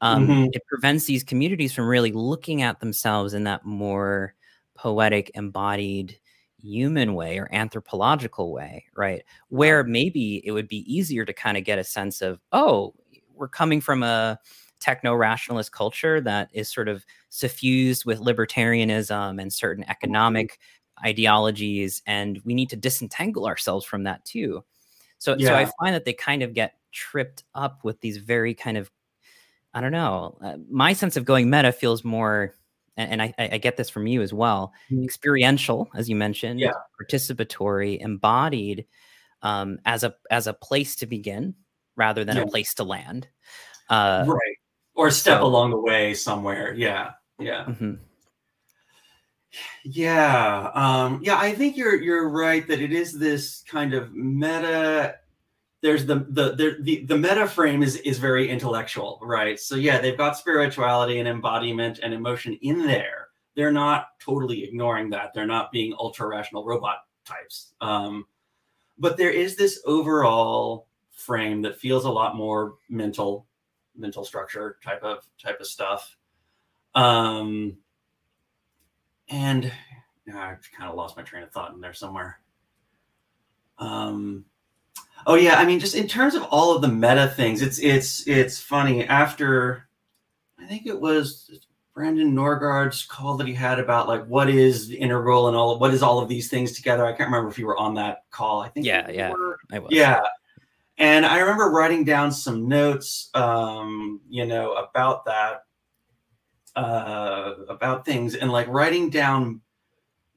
Um, mm-hmm. It prevents these communities from really looking at themselves in that more poetic, embodied human way or anthropological way, right? Where maybe it would be easier to kind of get a sense of, oh, we're coming from a techno rationalist culture that is sort of suffused with libertarianism and certain mm-hmm. economic ideologies and we need to disentangle ourselves from that too so yeah. so i find that they kind of get tripped up with these very kind of i don't know uh, my sense of going meta feels more and, and I, I, get this from you as well mm-hmm. experiential as you mentioned yeah. participatory embodied um, as a as a place to begin rather than yeah. a place to land uh, right or step so, along the way somewhere yeah yeah mm-hmm. Yeah, um, yeah, I think you're you're right that it is this kind of meta. There's the the the the, the meta frame is is very intellectual, right? So yeah, they've got spirituality and embodiment and emotion in there. They're not totally ignoring that. They're not being ultra rational robot types. Um, but there is this overall frame that feels a lot more mental, mental structure type of type of stuff. Um, and I've kind of lost my train of thought in there somewhere. Um, oh yeah, I mean, just in terms of all of the meta things, it's it's it's funny. After I think it was Brandon Norgaard's call that he had about like what is integral and all of, what is all of these things together. I can't remember if you were on that call. I think yeah, yeah, were. I was. Yeah, and I remember writing down some notes, um, you know, about that uh, about things and like writing down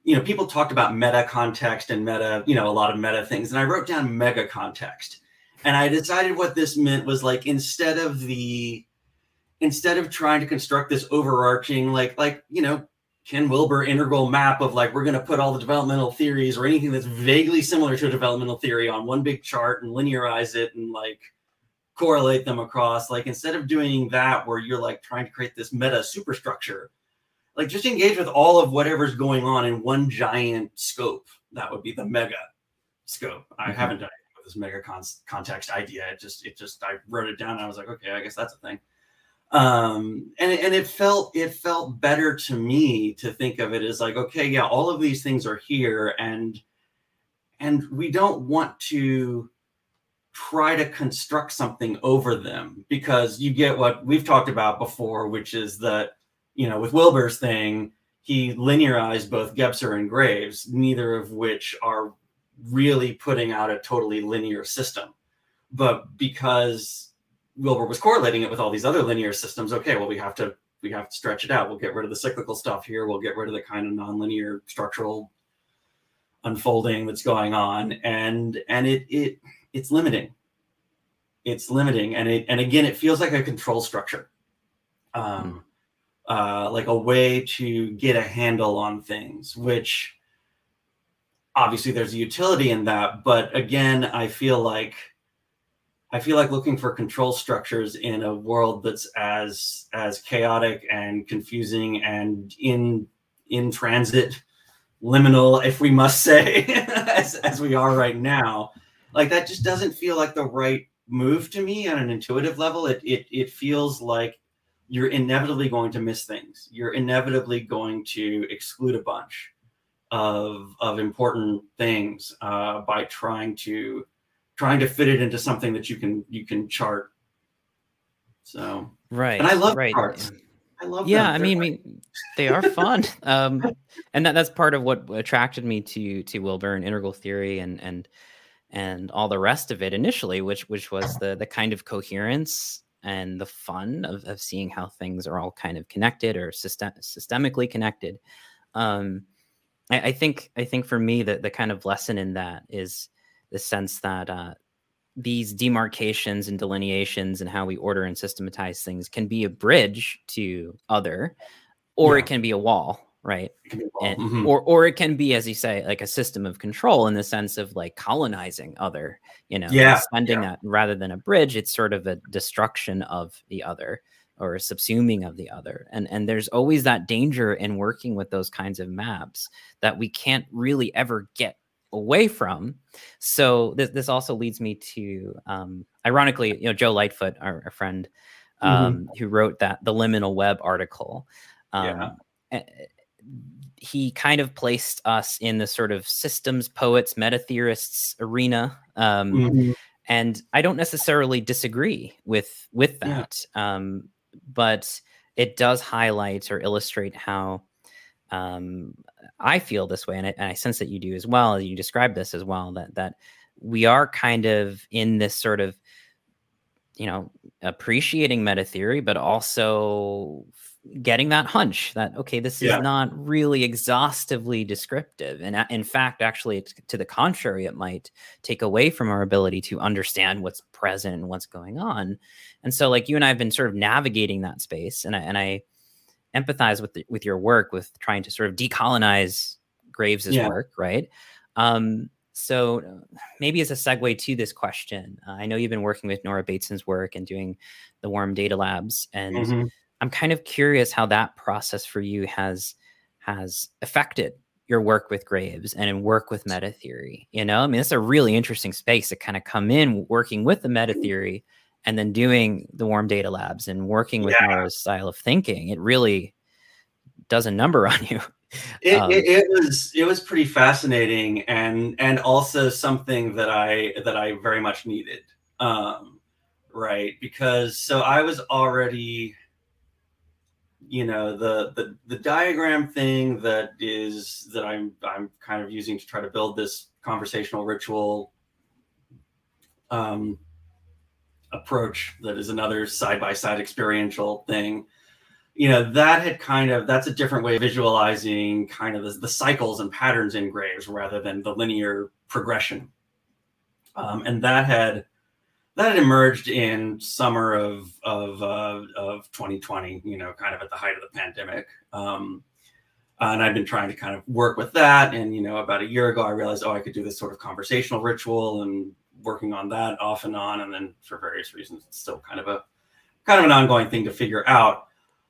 you know people talked about meta context and meta you know a lot of meta things and i wrote down mega context and i decided what this meant was like instead of the instead of trying to construct this overarching like like you know ken wilber integral map of like we're going to put all the developmental theories or anything that's vaguely similar to a developmental theory on one big chart and linearize it and like correlate them across. Like instead of doing that where you're like trying to create this meta superstructure, like just engage with all of whatever's going on in one giant scope. That would be the mega scope. I mm-hmm. haven't done it with this mega con- context idea. It just it just I wrote it down. I was like, okay, I guess that's a thing. Um, and and it felt it felt better to me to think of it as like, okay, yeah, all of these things are here, and and we don't want to try to construct something over them because you get what we've talked about before, which is that, you know, with Wilber's thing, he linearized both Gebser and Graves, neither of which are really putting out a totally linear system. But because Wilbur was correlating it with all these other linear systems, okay, well, we have to we have to stretch it out. We'll get rid of the cyclical stuff here. We'll get rid of the kind of nonlinear structural unfolding that's going on. And and it it it's limiting. It's limiting, and it and again, it feels like a control structure, um, mm. Uh, like a way to get a handle on things. Which obviously there's a utility in that, but again, I feel like I feel like looking for control structures in a world that's as as chaotic and confusing and in in transit liminal if we must say as, as we are right now like that just doesn't feel like the right move to me on an intuitive level. It it it feels like you're inevitably going to miss things. You're inevitably going to exclude a bunch of of important things uh, by trying to trying to fit it into something that you can you can chart. So right, and I love right. charts. I love yeah, I mean, mean, they are fun. um, and that, that's part of what attracted me to to Wilber and integral theory and and and all the rest of it initially, which which was the the kind of coherence and the fun of, of seeing how things are all kind of connected or system, systemically connected. Um, I, I, think I think for me that the kind of lesson in that is the sense that uh, these demarcations and delineations and how we order and systematize things can be a bridge to other, or yeah. it can be a wall right and, mm-hmm. or or it can be as you say like a system of control in the sense of like colonizing other you know yeah spending yeah. that rather than a bridge it's sort of a destruction of the other or subsuming of the other and and there's always that danger in working with those kinds of maps that we can't really ever get away from so this, this also leads me to um, ironically you know joe lightfoot our, our friend mm-hmm. um, mm-hmm. who wrote that the liminal web article um, yeah. He kind of placed us in the sort of systems poets meta theorists arena um, mm-hmm and I don't necessarily disagree with with that. Yeah. Um, but it does highlight or illustrate how um, I feel this way, and I, and I, sense that you do as well. You describe this as well that that we are kind of in this sort of you know appreciating meta theory, but also getting that hunch that okay this is yeah. not really exhaustively descriptive and in fact actually to the contrary it might take away from our ability to understand what's present and what's going on and so like you and i have been sort of navigating that space and i and i empathize with the, with your work with trying to sort of decolonize graves's yeah. work right um so maybe as a segue to this question uh, i know you've been working with nora bateson's work and doing the warm data labs and mm-hmm I'm kind of curious how that process for you has has affected your work with Graves and in work with meta theory. You know, I mean, it's a really interesting space to kind of come in working with the meta theory and then doing the warm data labs and working with yeah. Nora's style of thinking. It really does a number on you. It, um, it, it, was it was pretty fascinating and and also something that I that I very much needed. Um, right because so I was already you know the the the diagram thing that is that I'm I'm kind of using to try to build this conversational ritual um, approach that is another side by side experiential thing. You know that had kind of that's a different way of visualizing kind of the, the cycles and patterns in graves rather than the linear progression. Um, and that had that had emerged in summer of of uh, of 2020. You know, kind of at the height of the pandemic. Um, and I've been trying to kind of work with that. And you know, about a year ago, I realized, oh, I could do this sort of conversational ritual, and working on that off and on. And then for various reasons, it's still kind of a kind of an ongoing thing to figure out.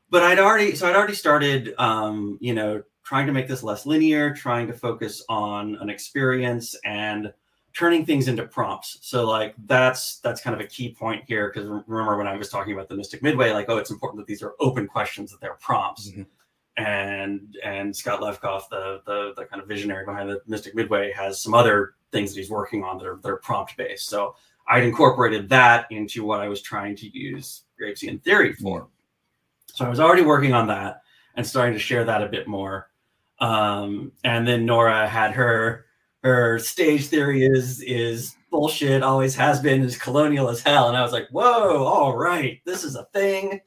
But I'd already so I'd already started, um, you know, trying to make this less linear, trying to focus on an experience and turning things into prompts. So like that's that's kind of a key point here because remember when I was talking about the Mystic Midway, like oh, it's important that these are open questions, that they're prompts. Mm-hmm. And and Scott Lefkoff, the, the the kind of visionary behind the Mystic Midway, has some other things that he's working on that are, that are prompt based. So I'd incorporated that into what I was trying to use Gravesian theory for. So I was already working on that and starting to share that a bit more. Um, and then Nora had her her stage theory is is bullshit, always has been, is colonial as hell. And I was like, whoa, all right, this is a thing.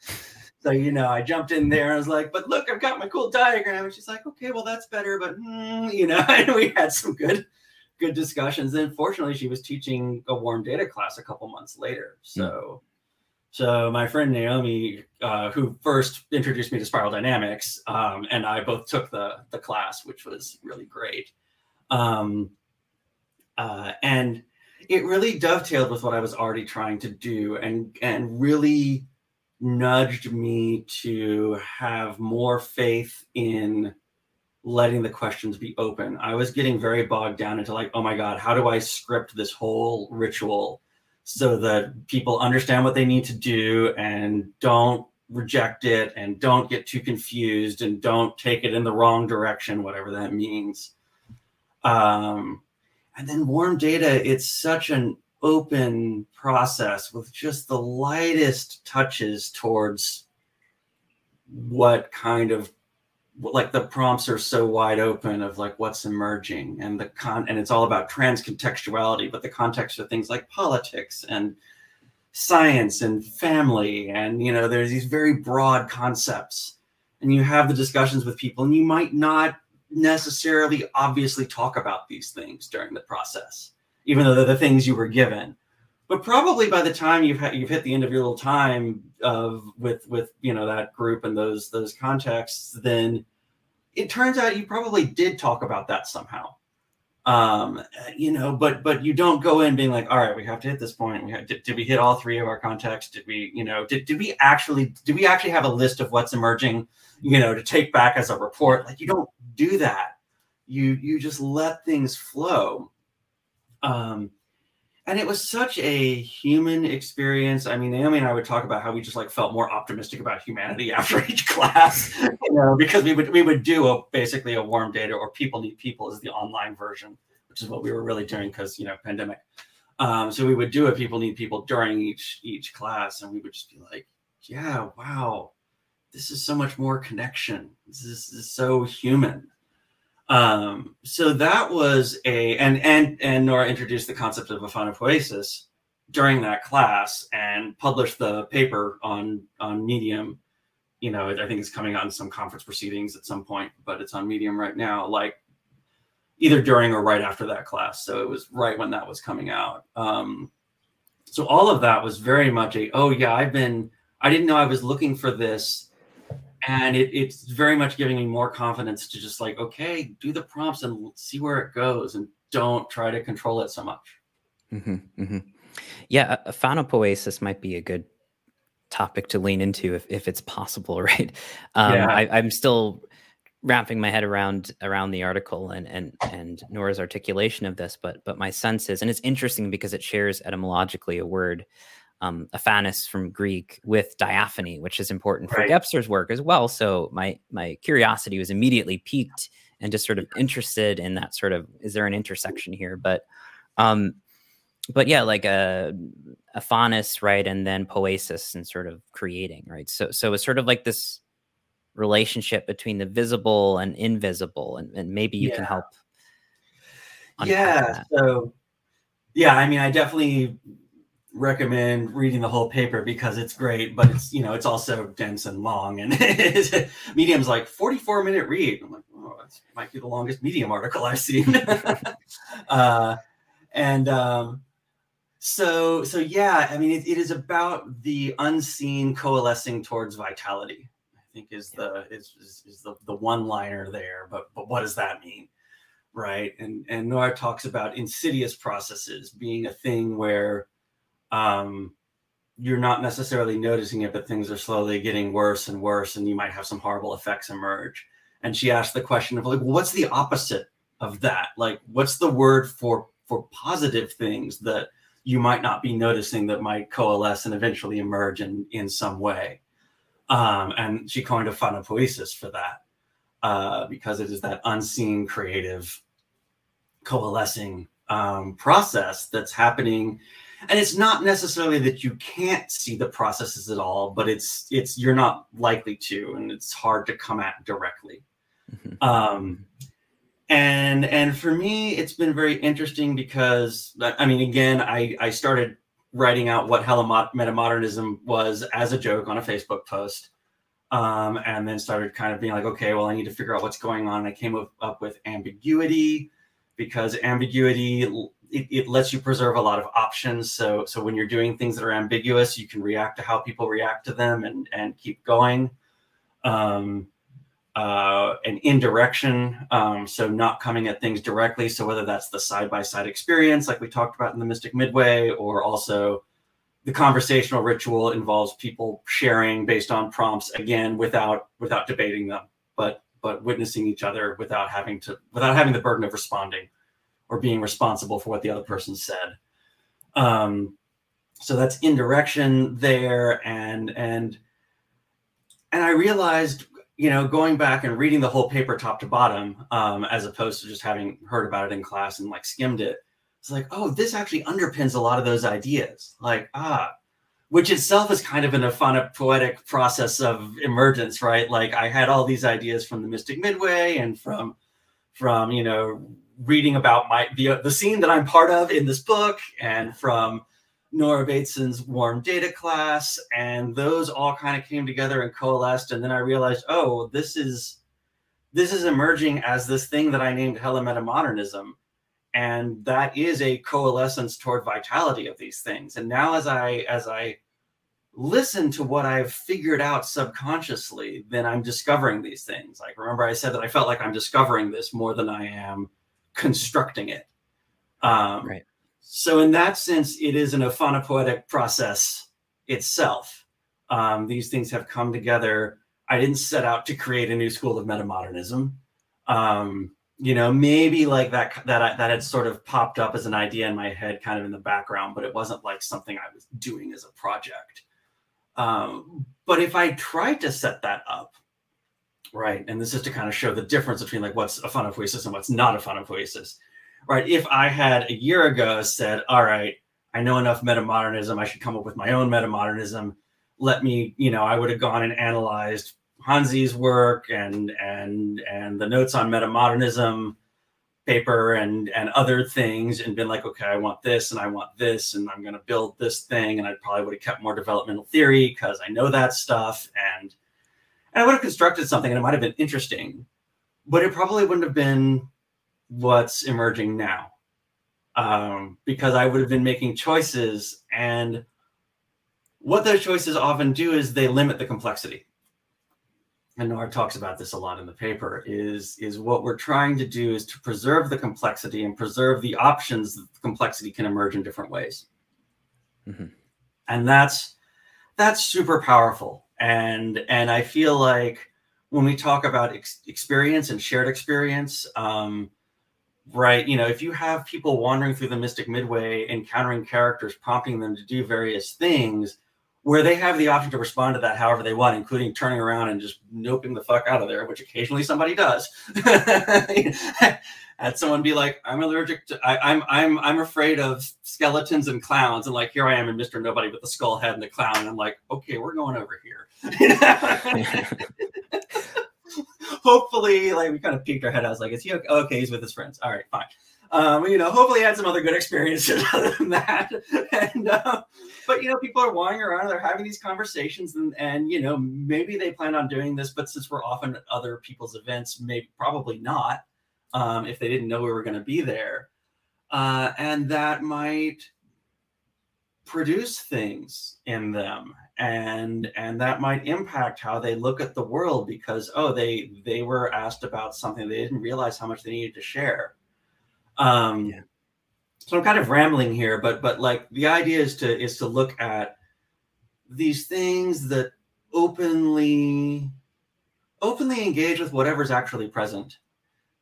So, you know, I jumped in there and I was like, but look, I've got my cool diagram. And she's like, okay, well, that's better. But, mm, you know, and we had some good, good discussions. And fortunately, she was teaching a warm data class a couple months later. Hmm. So, mm. so my friend Naomi, uh, who first introduced me to spiral dynamics, um, and I both took the, the class, which was really great. Um, uh, and it really dovetailed with what I was already trying to do and, and really nudged me to have more faith in letting the questions be open. I was getting very bogged down into like, oh my God, how do I script this whole ritual so that people understand what they need to do and don't reject it and don't get too confused and don't take it in the wrong direction, whatever that means. Um, and then warm data, it's such an open process with just the lightest touches towards what kind of like the prompts are so wide open of like what's emerging and the con and it's all about transcontextuality but the context of things like politics and science and family and you know there's these very broad concepts. And you have the discussions with people and you might not necessarily obviously talk about these things during the process, even though they're the things you were given. But probably by the time you've you've hit the end of your little time of with with you know that group and those those contexts, then it turns out you probably did talk about that somehow. um you know but but you don't go in being like all right we have to hit this point we have, did, did we hit all three of our contexts did we you know did, did we actually did we actually have a list of what's emerging you know to take back as a report like you don't do that you you just let things flow um and it was such a human experience. I mean, Naomi and I would talk about how we just like felt more optimistic about humanity after each class, you know, because we would we would do a basically a warm data or people need people is the online version, which is what we were really doing because you know pandemic. Um, so we would do a people need people during each each class, and we would just be like, yeah, wow, this is so much more connection. This is, this is so human. Um, so that was a and and and Nora introduced the concept of a aphanopoiesis during that class and published the paper on on Medium. You know, I think it's coming out in some conference proceedings at some point, but it's on Medium right now. Like either during or right after that class. So it was right when that was coming out. Um, so all of that was very much a oh yeah, I've been I didn't know I was looking for this and it, it's very much giving me more confidence to just like okay do the prompts and see where it goes and don't try to control it so much mm-hmm, mm-hmm. yeah aphanopoiesis might be a good topic to lean into if, if it's possible right um, yeah. I, i'm still wrapping my head around around the article and and and nora's articulation of this but but my sense is and it's interesting because it shares etymologically a word um, aphanis from Greek with diaphony, which is important for right. Gebser's work as well. So my my curiosity was immediately piqued and just sort of interested in that sort of is there an intersection here? But um, but yeah, like a uh, aphanis, right, and then poiesis and sort of creating, right. So so it's sort of like this relationship between the visible and invisible, and, and maybe you yeah. can help. Yeah. That. So yeah, I mean, I definitely recommend reading the whole paper because it's great, but it's you know it's also dense and long. And Medium's like 44 minute read. I'm like, oh, that might be the longest Medium article I've seen. uh, and um, so so yeah, I mean it, it is about the unseen coalescing towards vitality. I think is the is is, is the the one liner there. But but what does that mean? Right. And and Nora talks about insidious processes being a thing where um, you're not necessarily noticing it, but things are slowly getting worse and worse, and you might have some horrible effects emerge. And she asked the question of like, well, what's the opposite of that? Like, what's the word for for positive things that you might not be noticing that might coalesce and eventually emerge in in some way? Um, and she coined aphanopoiesis for that uh, because it is that unseen creative coalescing um, process that's happening and it's not necessarily that you can't see the processes at all but it's it's you're not likely to and it's hard to come at directly mm-hmm. um and and for me it's been very interesting because i mean again i i started writing out what hella metamodernism was as a joke on a facebook post um, and then started kind of being like okay well i need to figure out what's going on i came up, up with ambiguity because ambiguity it, it, lets you preserve a lot of options. So so when you're doing things that are ambiguous, you can react to how people react to them and and keep going. Um, uh, an indirection, um, so not coming at things directly. So whether that's the side by side experience, like we talked about in the Mystic Midway, or also the conversational ritual involves people sharing based on prompts again without without debating them, but but witnessing each other without having to without having the burden of responding or being responsible for what the other person said. Um, so that's indirection there, and and and I realized, you know, going back and reading the whole paper top to bottom, um, as opposed to just having heard about it in class and like skimmed it, it's like, oh, this actually underpins a lot of those ideas. Like, ah, which itself is kind of an a poetic process of emergence, right? Like I had all these ideas from the Mystic Midway and from from you know reading about my the, the scene that I'm part of in this book and from Nora Bateson's warm data class. And those all kind of came together and coalesced. And then I realized, oh, this is this is emerging as this thing that I named Hella Metamodernism. And that is a coalescence toward vitality of these things. And now as I as I listen to what I've figured out subconsciously, then I'm discovering these things. Like remember I said that I felt like I'm discovering this more than I am constructing it. Um, right. So in that sense, it is an aphanopoietic process itself. Um, these things have come together. I didn't set out to create a new school of metamodernism. Um, you know, maybe like that that that had sort of popped up as an idea in my head, kind of in the background, but it wasn't like something I was doing as a project. Um, but if I tried to set that up, right, and this is to kind of show the difference between like what's a aphanopoiesis and what's not a aphanopoiesis, right? If I had a year ago said, all right, I know enough metamodernism, I should come up with my own metamodernism. Let me, you know, I would have gone and analyzed Hanzi's work and and and the notes on metamodernism paper and and other things and been like okay i want this and i want this and i'm going to build this thing and i probably would have kept more developmental theory because i know that stuff and and i would have constructed something and it might have been interesting but it probably wouldn't have been what's emerging now um, because i would have been making choices and what those choices often do is they limit the complexity and Nora talks about this a lot in the paper, is, is what we're trying to do is to preserve the complexity and preserve the options that the complexity can emerge in different ways. Mm-hmm. And that's that's super powerful. And and I feel like when we talk about ex- experience and shared experience, um, right? You know, if you have people wandering through the Mystic Midway, encountering characters, prompting them to do various things, where they have the option to respond to that however they want, including turning around and just noping the fuck out of there, which occasionally somebody does. Had someone be like, "I'm allergic to, I, am I'm, I'm, I'm afraid of skeletons and clowns," and like here I am in Mister Nobody with the skull head and the clown, and I'm like, "Okay, we're going over here." Hopefully, like we kind of peeked our head. I was like, "Is he okay? okay? He's with his friends. All right, fine." Um, you know, hopefully had some other good experiences other than that. And uh, but you know, people are wandering around, they're having these conversations, and and you know, maybe they plan on doing this, but since we're often at other people's events, maybe probably not. Um, if they didn't know we were going to be there, uh, and that might produce things in them and and that might impact how they look at the world because oh they they were asked about something they didn't realize how much they needed to share um, yeah. So I'm kind of rambling here, but but like the idea is to is to look at these things that openly openly engage with whatever's actually present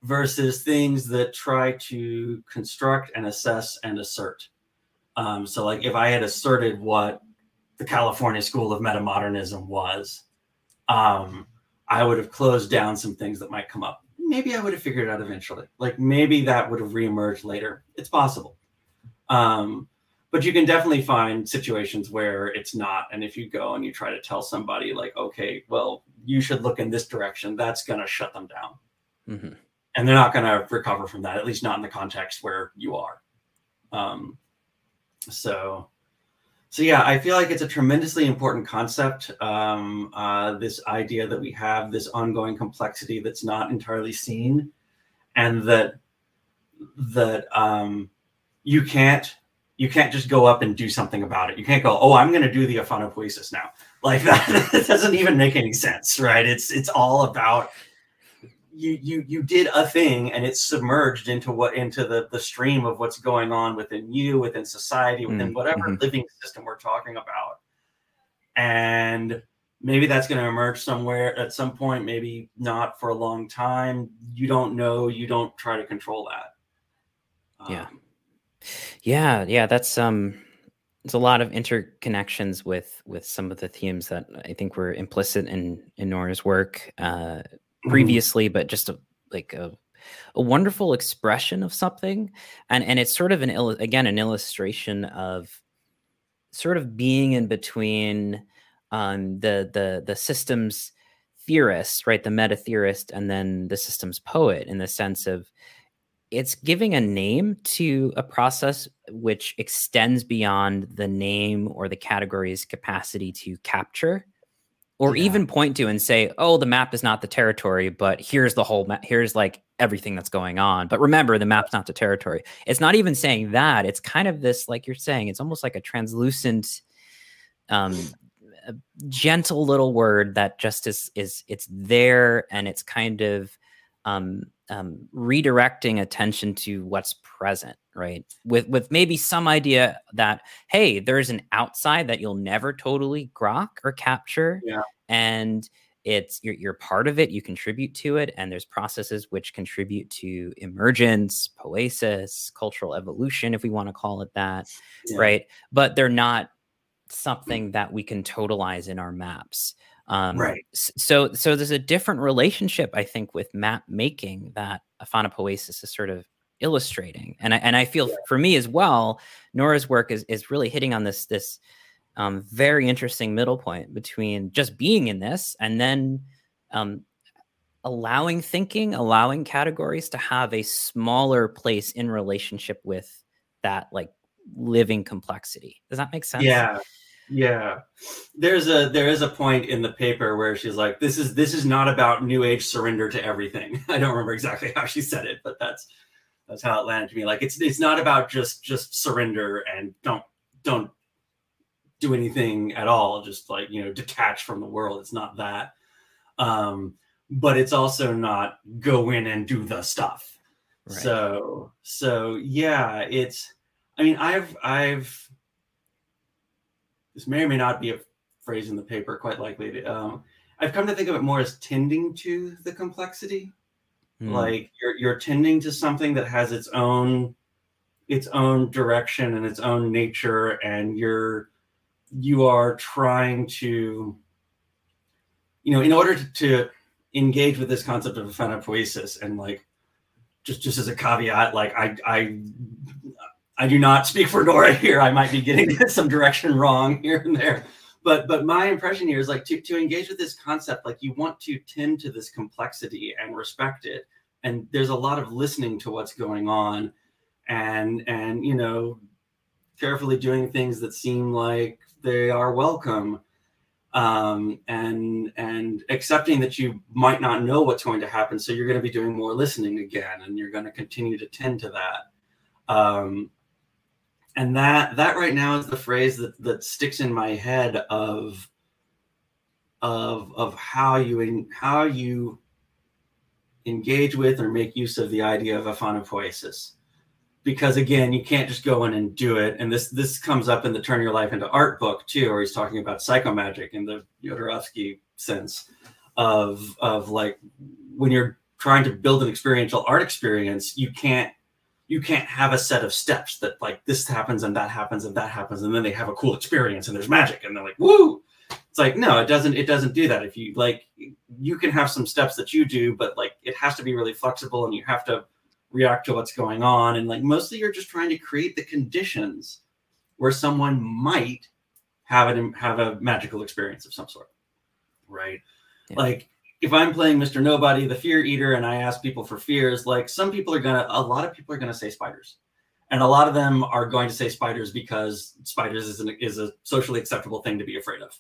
versus things that try to construct and assess and assert. Um, so like if I had asserted what the California School of Metamodernism was, um, I would have closed down some things that might come up maybe I would have figured it out eventually. Like maybe that would have reemerged later. It's possible. Um, but you can definitely find situations where it's not. And if you go and you try to tell somebody, like, okay, well, you should look in this direction, that's going to shut them down. Mm-hmm. And they're not going to recover from that, at least not in the context where you are. Um, so so yeah, I feel like it's a tremendously important concept. Um, uh, this idea that we have this ongoing complexity that's not entirely seen, and that that um, you can't you can't just go up and do something about it. You can't go, oh, I'm going to do the aphanopoiesis now. Like that, that doesn't even make any sense, right? It's it's all about you you you did a thing and it's submerged into what into the the stream of what's going on within you within society within mm-hmm. whatever living system we're talking about and maybe that's going to emerge somewhere at some point maybe not for a long time you don't know you don't try to control that yeah um, yeah yeah that's um there's a lot of interconnections with with some of the themes that I think were implicit in in Nora's work. Uh. Previously, mm-hmm. but just a like a a wonderful expression of something, and and it's sort of an again an illustration of sort of being in between um, the the the systems theorist, right, the meta theorist, and then the systems poet, in the sense of it's giving a name to a process which extends beyond the name or the category's capacity to capture or yeah. even point to and say, "Oh, the map is not the territory, but here's the whole map. Here's like everything that's going on." But remember, the map's not the territory. It's not even saying that. It's kind of this, like you're saying, it's almost like a translucent, um, gentle little word that just is is it's there and it's kind of um, um, redirecting attention to what's present, right? With with maybe some idea that hey, there's an outside that you'll never totally grok or capture, yeah. and it's you're, you're part of it you contribute to it and there's processes which contribute to emergence poesis cultural evolution if we want to call it that yeah. right but they're not something that we can totalize in our maps um, right so so there's a different relationship i think with map making that Aphanopoiesis is sort of illustrating and i and i feel for me as well nora's work is is really hitting on this this um, very interesting middle point between just being in this and then um, allowing thinking, allowing categories to have a smaller place in relationship with that like living complexity. Does that make sense? Yeah. Yeah. There's a there is a point in the paper where she's like, this is this is not about new age surrender to everything. I don't remember exactly how she said it, but that's that's how it landed to me. Like it's it's not about just just surrender and don't don't do anything at all, just like, you know, detach from the world. It's not that. Um, but it's also not go in and do the stuff. Right. So, so yeah, it's, I mean, I've, I've, this may or may not be a phrase in the paper, quite likely. Um, I've come to think of it more as tending to the complexity. Mm. Like you're, you're tending to something that has its own, its own direction and its own nature, and you're, you are trying to, you know, in order to, to engage with this concept of aphanopoiesis and like just just as a caveat, like I I I do not speak for Nora here. I might be getting some direction wrong here and there. But but my impression here is like to, to engage with this concept, like you want to tend to this complexity and respect it. And there's a lot of listening to what's going on and and you know carefully doing things that seem like they are welcome um, and and accepting that you might not know what's going to happen so you're going to be doing more listening again and you're going to continue to tend to that um, and that that right now is the phrase that that sticks in my head of of of how you in, how you engage with or make use of the idea of a aphanopoiesis because again, you can't just go in and do it. And this this comes up in the Turn Your Life into Art book too, where he's talking about psychomagic in the Jodorowsky sense of of like when you're trying to build an experiential art experience, you can't you can't have a set of steps that like this happens and that happens and that happens and then they have a cool experience and there's magic and they're like woo! It's like no it doesn't it doesn't do that. If you like you can have some steps that you do but like it has to be really flexible and you have to react to what's going on. And like mostly you're just trying to create the conditions where someone might have an have a magical experience of some sort. Right? Yeah. like if i'm playing mr nobody the fear eater and i ask people for fears like some people are gonna a lot of people are gonna say spiders and a lot of them are going to say spiders because spiders is, an, is a socially acceptable thing to be afraid of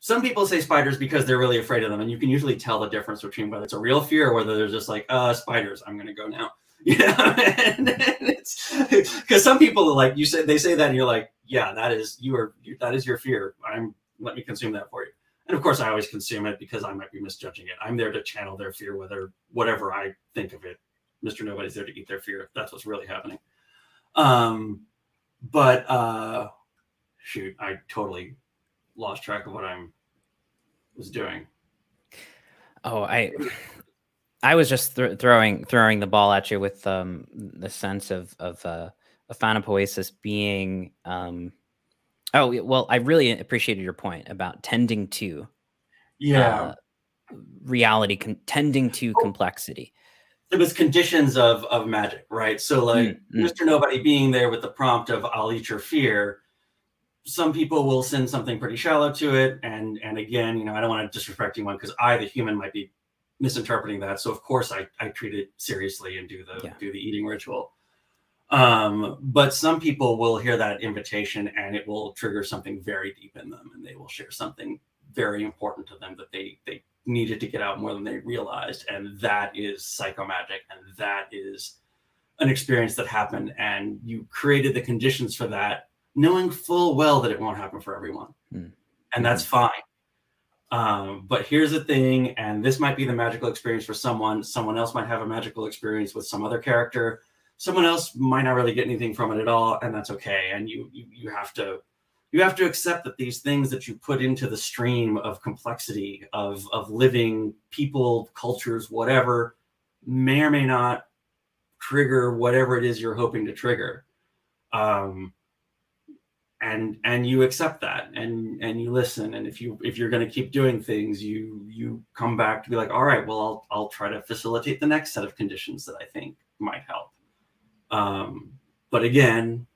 some people say spiders because they're really afraid of them, and you can usually tell the difference between whether it's a real fear or whether they're just like, uh, spiders, I'm gonna go now. You know, because some people are like you say they say that, and you're like, yeah, that is you are that is your fear. I'm let me consume that for you. And of course, I always consume it because I might be misjudging it. I'm there to channel their fear, whether whatever I think of it. Mr. Nobody's there to eat their fear. That's what's really happening. Um, but uh, shoot, I totally lost track of what I'm was doing. Oh, I I was just th- throwing throwing the ball at you with um, the sense of of uh, Aphanopoiesis being. Um, oh well, I really appreciated your point about tending to. Yeah. Uh, reality con- tending to oh. complexity it was conditions of of magic right so like mm-hmm. mr nobody being there with the prompt of i'll eat your fear some people will send something pretty shallow to it and and again you know i don't want to disrespect anyone because i the human might be misinterpreting that so of course i i treat it seriously and do the yeah. do the eating ritual um but some people will hear that invitation and it will trigger something very deep in them and they will share something very important to them that they they needed to get out more than they realized and that is psychomagic and that is an experience that happened and you created the conditions for that knowing full well that it won't happen for everyone. Mm. And that's fine. Um, but here's the thing, and this might be the magical experience for someone. Someone else might have a magical experience with some other character. Someone else might not really get anything from it at all, and that's okay. And you you, you have to you have to accept that these things that you put into the stream of complexity of of living people, cultures, whatever, may or may not trigger whatever it is you're hoping to trigger. Um, and and you accept that and and you listen and if you if you're going to keep doing things you you come back to be like all right well I'll I'll try to facilitate the next set of conditions that I think might help um but again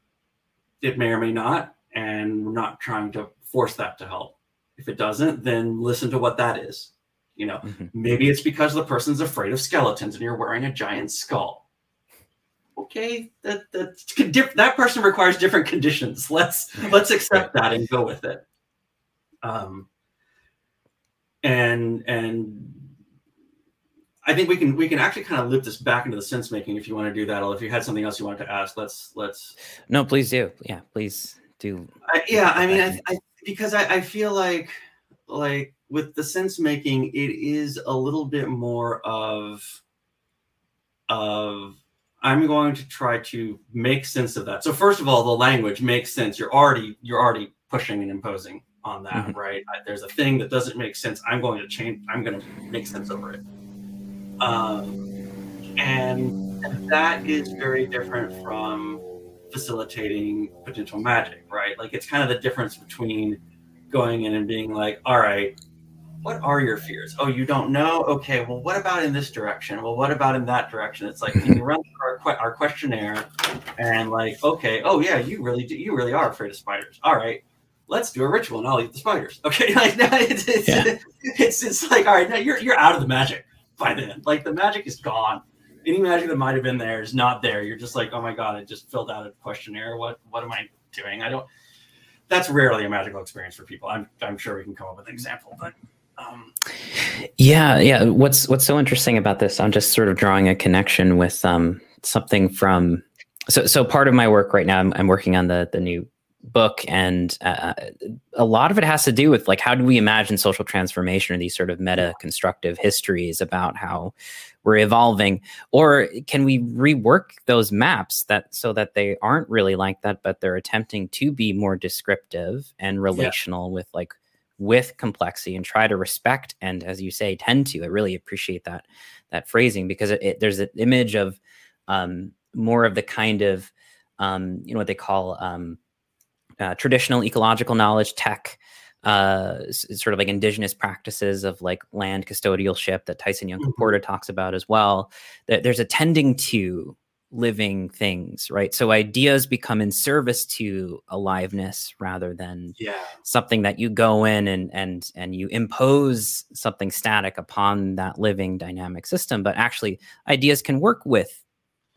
it may or may not and we're not trying to force that to help if it doesn't then listen to what that is you know mm-hmm. maybe it's because the person's afraid of skeletons and you're wearing a giant skull okay, that that that person requires different conditions. Let's let's accept that and go with it. Um, and and I think we can we can actually kind of loop this back into the sense making if you want to do that. Or if you had something else you wanted to ask, let's let's. No, please do. Yeah, please do. I, yeah, I mean, I, I because I, I feel like like with the sense making, it is a little bit more of of I'm going to try to make sense of that. So first of all, the language makes sense. You're already you're already pushing and imposing on that, mm-hmm. right? There's a thing that doesn't make sense. I'm going to change. I'm going to make sense over it. Um, and, and that is very different from facilitating potential magic, right? Like it's kind of the difference between going in and being like, all right, what are your fears? Oh, you don't know? Okay, well, what about in this direction? Well, what about in that direction? It's like, can you run our, our questionnaire and like, okay, oh yeah, you really do, you really are afraid of spiders. All right, let's do a ritual and I'll eat the spiders. Okay, like now it's it's, yeah. it's, it's like, all right, now you're you're out of the magic by then. Like the magic is gone. Any magic that might have been there is not there. You're just like, oh my god, I just filled out a questionnaire. What what am I doing? I don't. That's rarely a magical experience for people. I'm I'm sure we can come up with an example, but um, yeah, yeah. What's what's so interesting about this? I'm just sort of drawing a connection with um, something from. So, so part of my work right now, I'm, I'm working on the the new book, and uh, a lot of it has to do with like how do we imagine social transformation or these sort of meta constructive histories about how we're evolving, or can we rework those maps that so that they aren't really like that, but they're attempting to be more descriptive and relational yeah. with like with complexity and try to respect and as you say tend to? I really appreciate that that phrasing because it, it, there's an image of um, more of the kind of um, you know what they call um, uh, traditional ecological knowledge tech uh, sort of like indigenous practices of like land custodialship that tyson young mm-hmm. porter talks about as well that there's a tending to living things, right? So ideas become in service to aliveness rather than yeah. something that you go in and and and you impose something static upon that living dynamic system. But actually, ideas can work with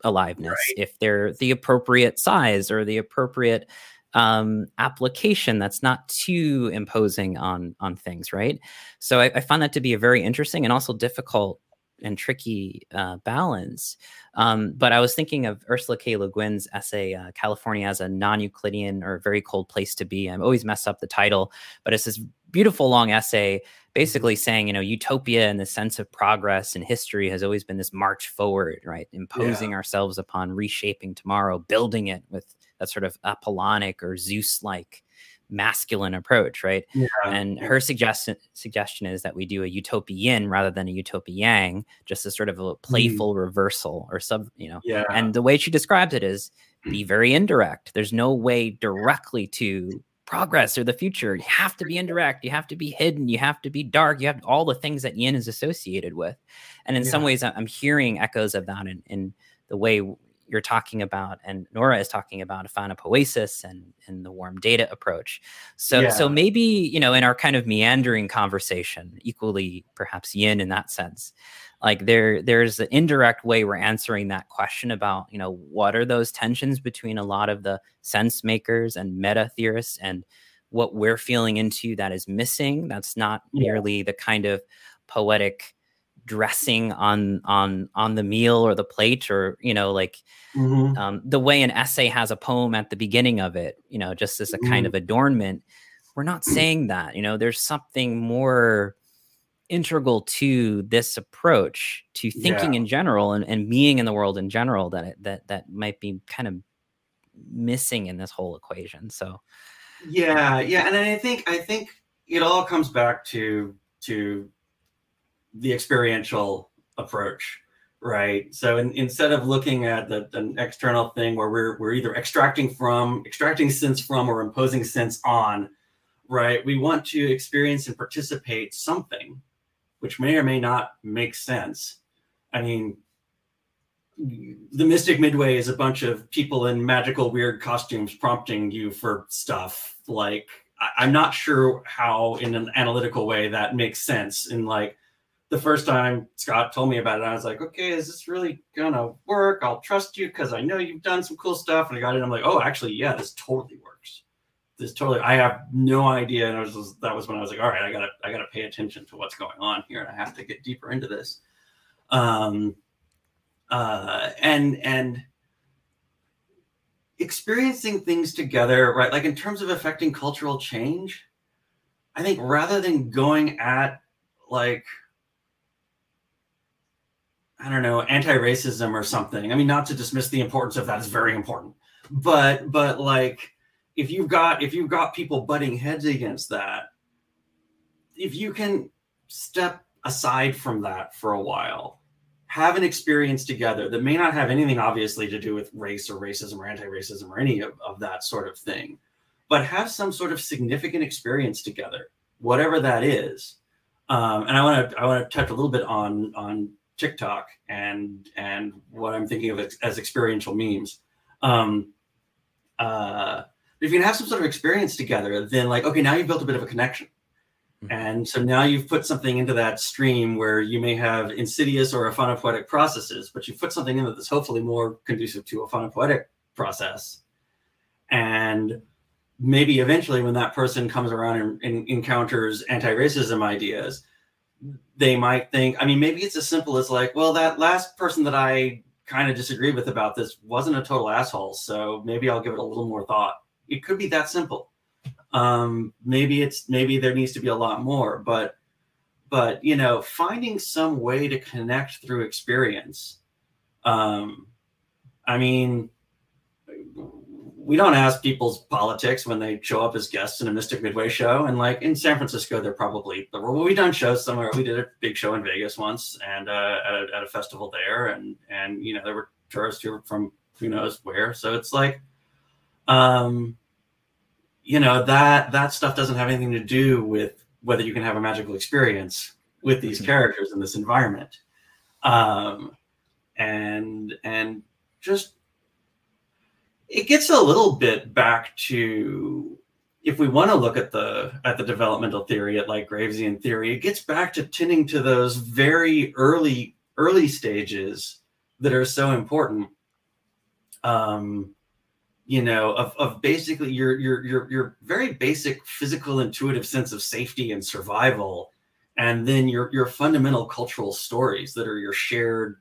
aliveness right. if they're the appropriate size or the appropriate um, application that's not too imposing on on things, right? So I, I find that to be a very interesting and also difficult and tricky uh, balance. Um, but I was thinking of Ursula K. Le Guin's essay, uh, California as a non Euclidean or very cold place to be. I'm always mess up the title, but it's this beautiful long essay basically saying, you know, utopia and the sense of progress in history has always been this march forward, right? Imposing yeah. ourselves upon reshaping tomorrow, building it with that sort of Apollonic or Zeus like masculine approach, right? Yeah. And her suggestion suggestion is that we do a utopian rather than a utopian, just as sort of a mm-hmm. playful mm. reversal or sub, you know. Yeah. And the way she describes it is be very indirect. There's no way directly to progress or the future. You have to be indirect. You have to be hidden. You have to be dark. You have all the things that yin is associated with. And in yeah. some ways, I'm hearing echoes of that in, in the way you're talking about and Nora is talking about Aphanopoiesis and and the warm data approach. So yeah. so maybe, you know, in our kind of meandering conversation, equally perhaps yin in that sense, like there there's an indirect way we're answering that question about, you know, what are those tensions between a lot of the sense makers and meta theorists and what we're feeling into that is missing. That's not yeah. merely the kind of poetic dressing on on on the meal or the plate or you know like mm-hmm. um, the way an essay has a poem at the beginning of it you know just as a mm-hmm. kind of adornment we're not saying that. You know, there's something more integral to this approach to thinking yeah. in general and, and being in the world in general that it, that that might be kind of missing in this whole equation. So yeah, yeah, and I think I think it all comes back to to the experiential approach right? So in, instead of looking at the, an external thing where we're, we're either extracting from extracting sense from or imposing sense on right we want to experience and participate something which may or may not make sense. I mean the mystic midway is a bunch of people in magical weird costumes prompting you for stuff. Like I, i'm not sure how in an analytical way that makes sense in like the first time Scott told me about it, I was like, okay, is this really gonna work? I'll trust you because I know you've done some cool stuff. And I got it. I'm like, oh, actually, yeah, this totally works. This totally. I have no idea. And I was just, that was when I was like, all right, I gotta I gotta pay attention to what's going on here, and I have to get deeper into this. Um, uh, and and experiencing things together, right? Like in terms of affecting cultural change, I think rather than going at like I don't know, anti-racism or something. I mean, not to dismiss the importance of that is very important, but but like if you've got if you've got people butting heads against that, if you can step aside from that for a while, have an experience together that may not have anything obviously to do with race or racism or anti-racism or any of, of that sort of thing, but have some sort of significant experience together, whatever that is. Um, and I want to I want to touch a little bit on on TikTok and and what I'm thinking of as experiential memes. Um, uh, if you can have some sort of experience together, then like okay, now you've built a bit of a connection, mm-hmm. and so now you've put something into that stream where you may have insidious or aphanopoietic processes, but you put something in that's hopefully more conducive to aphanopoietic process, and maybe eventually when that person comes around and, and encounters anti-racism ideas they might think, I mean, maybe it's as simple as like, well, that last person that I kind of disagreed with about this wasn't a total asshole. So maybe I'll give it a little more thought. It could be that simple. Um, maybe it's maybe there needs to be a lot more, but but you know, finding some way to connect through experience. Um, I mean, we don't ask people's politics when they show up as guests in a Mystic Midway show. And like in San Francisco, they're probably well, we done shows somewhere. We did a big show in Vegas once, and uh, at, a, at a festival there, and and you know there were tourists who were from who knows where. So it's like, um, you know that that stuff doesn't have anything to do with whether you can have a magical experience with these mm-hmm. characters in this environment, um, and and just it gets a little bit back to if we want to look at the at the developmental theory at like Gravesian theory, it gets back to tending to those very early early stages that are so important. Um, you know, of, of basically your your your your very basic physical intuitive sense of safety and survival, and then your your fundamental cultural stories that are your shared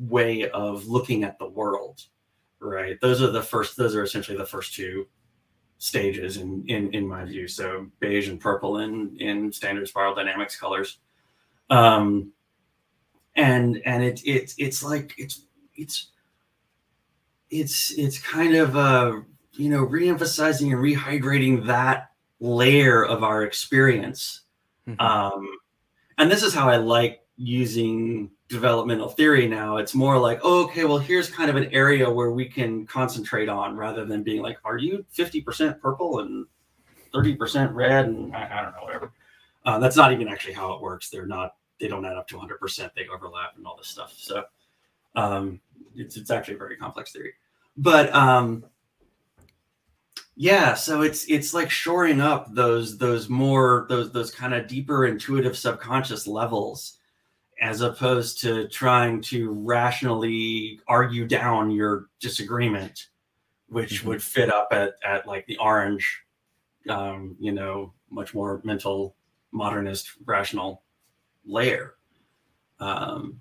way of looking at the world right? Those are the first. Those are essentially the first two stages in in in my view. So beige and purple in in standard spiral dynamics colors, um, and and it it it's like it's it's it's it's kind of uh you know reemphasizing and rehydrating that layer of our experience. Mm-hmm. Um, and this is how I like using developmental theory now it's more like oh, okay well here's kind of an area where we can concentrate on rather than being like are you 50% purple and 30% red and i, I don't know whatever. Uh, that's not even actually how it works. They're not they don't add up to 100% they overlap and all this stuff. So um, it's, it's actually a very complex theory. But um, yeah so it's it's like shoring up those those more those those kind of deeper intuitive subconscious levels as opposed to trying to rationally argue down your disagreement, which mm-hmm. would fit up at, at like the orange, um, you know, much more mental, modernist, rational layer. Um,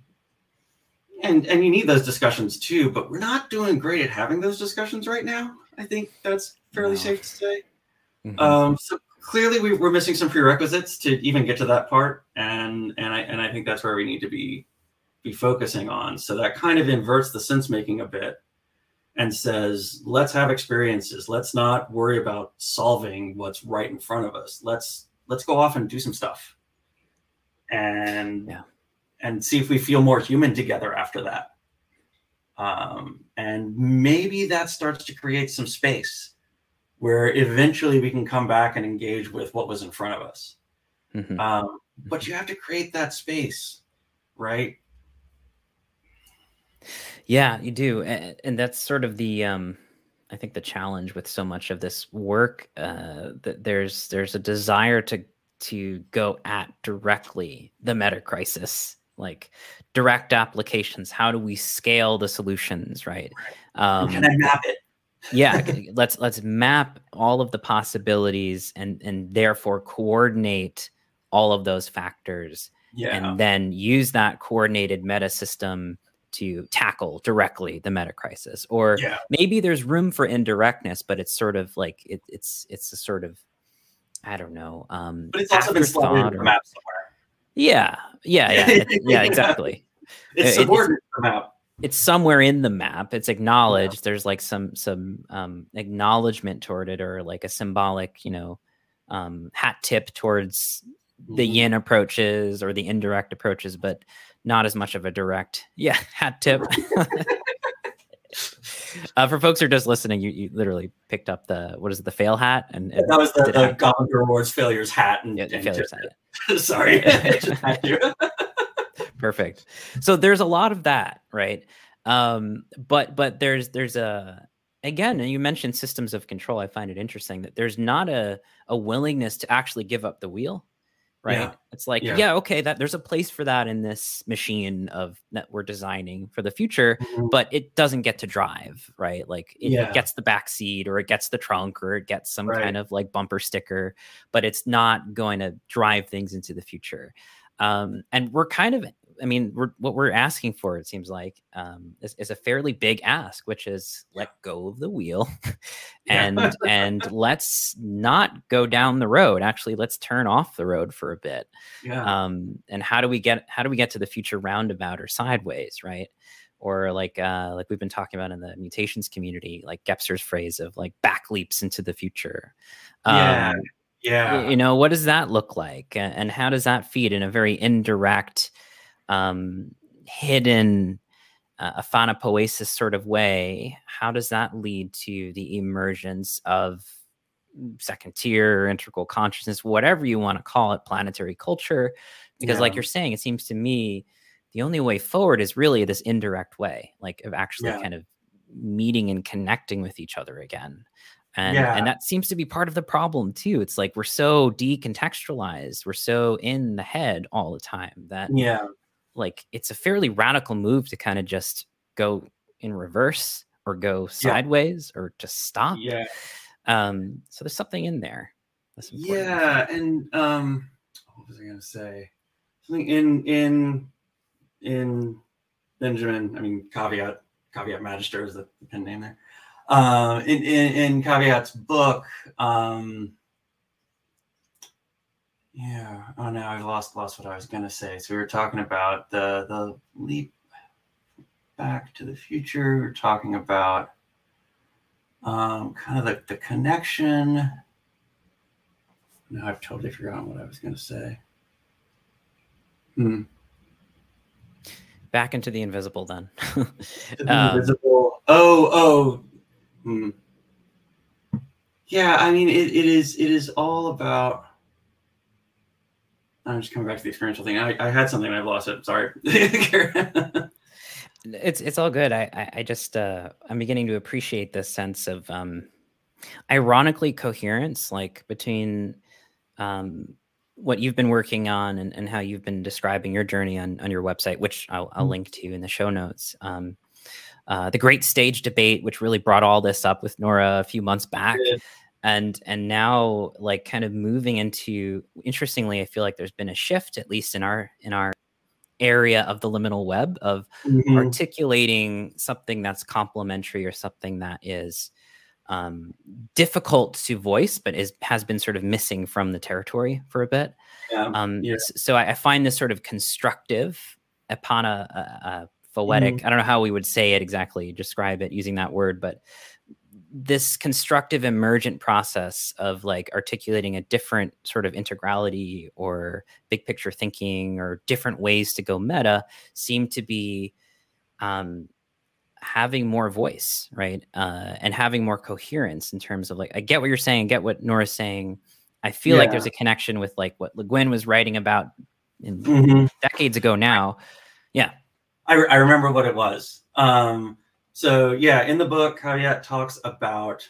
and and you need those discussions too, but we're not doing great at having those discussions right now. I think that's fairly no. safe to say. Mm-hmm. Um, so clearly we, we're missing some prerequisites to even get to that part, and and I and I think that's where we need to be be focusing on. So that kind of inverts the sense making a bit and says, let's have experiences. Let's not worry about solving what's right in front of us. Let's let's go off and do some stuff. And Yeah. and see if we feel more human together after that. Um, and maybe that starts to create some space where eventually we can come back and engage with what was in front of us. Mhm. Um, but you have to create that space, right? Yeah, you do, and, and that's sort of the um, I think the challenge with so much of this work uh, that there's there's a desire to to go at directly the meta crisis, like direct applications. How do we scale the solutions, right? Um, can I map it? Yeah let's let's map all of the possibilities and and therefore coordinate all of those factors Yeah. and then use that coordinated meta system to tackle directly the meta crisis or yeah. maybe there's room for indirectness but it's sort of like it, it's it's a sort of i don't know um But it's also been slotted into the or- map somewhere. yeah yeah yeah yeah exactly It's It- subordinate to the map. It's somewhere in the map it's acknowledged there's like some some um acknowledgement toward it or like a symbolic you know um hat tip towards the Mhm. yin approaches or the indirect approaches but not as much of a direct yeah hat tip uh, for folks who are just listening you, you literally picked up the what is it the fail hat and, and That was the, the Goblin Rewards failures hat. And, yeah, the and failures hat. Sorry. I just had to. Perfect so there's a lot of that right um but but there's there's a again and you mentioned systems of control i find it interesting that there's not a a willingness to actually give up the wheel right Yeah. it's like Yeah. yeah. okay that there's a place for that in this machine of that we're designing for the future but it doesn't get to drive right like it, it gets the back seat or it gets the trunk or it gets some Right. kind of like bumper sticker but it's not going to drive things into the future um, and we're kind of i mean we're, what we're asking for it seems like um, is, is a fairly big ask which is let go of the wheel Yeah. and and let's not go down the road actually let's turn off the road for a bit Yeah. um and how do we get how do we get to the future roundabout or sideways right or like uh like we've been talking about in the mutations community like Gebser's phrase of like back leaps into the future Yeah. um, y- yeah. you know what does that look like and how does that feed in a very indirect um hidden uh, sort of way how does that lead to the emergence of second tier integral consciousness whatever you want to call it planetary culture because like you're saying it seems to me the only way forward is really this indirect way like of actually Yeah. kind of meeting and connecting with each other again and Yeah. and that seems to be part of the problem too it's like we're so decontextualized we're so in the head all the time that yeah. Like it's a fairly radical move to kind of just go in reverse or go sideways or just stop Yeah. um so there's something in there that's important. Yeah. And um, what was I going to say? Something in in in Benjamin. I mean, caveat caveat magister is the pen name there. Um, in, in in caveat's book. Um, yeah. Oh no, I lost lost what I was going to say. So we were talking about the the leap back to the future. We are talking about um, kind of the, the connection. Now I've totally forgotten what I was going to say. Hmm. back into the invisible then The Um, invisible. Oh, oh. Hmm. Yeah, I mean, it, it is. It is all about. I'm just coming back to the experiential thing. I, I had something and I've lost it. Sorry. it's it's all good i i, I just uh i'm beginning to appreciate this sense of um ironically coherence like between um what you've been working on and, and how you've been describing your journey on on your website which i'll, I'll Mhm. link to in the show notes um uh, the great stage debate which really brought all this up with nora a few months back did. And and now like kind of moving into interestingly i feel like there's been a shift at least in our in our area of the liminal web of Mhm. articulating something that's complementary or something that is um, difficult to voice, but is has been sort of missing from the territory for a bit. Yeah. Um, Yeah. So I, I find this sort of constructive, epana, uh, uh, phoetic. Mm-hmm. I don't know how we would say it exactly, describe it using that word, but this constructive emergent process of like articulating a different sort of integrality or big picture thinking or different ways to go meta seem to be um, having more voice, right? Uh, and having more coherence in terms of like, I get what you're saying, I get what Nora's saying. I feel like there's a connection with like what Le Guin was writing about in Mhm. decades ago now. Yeah. I, re- I remember what it was. Um, so yeah, in the book, Hayat talks about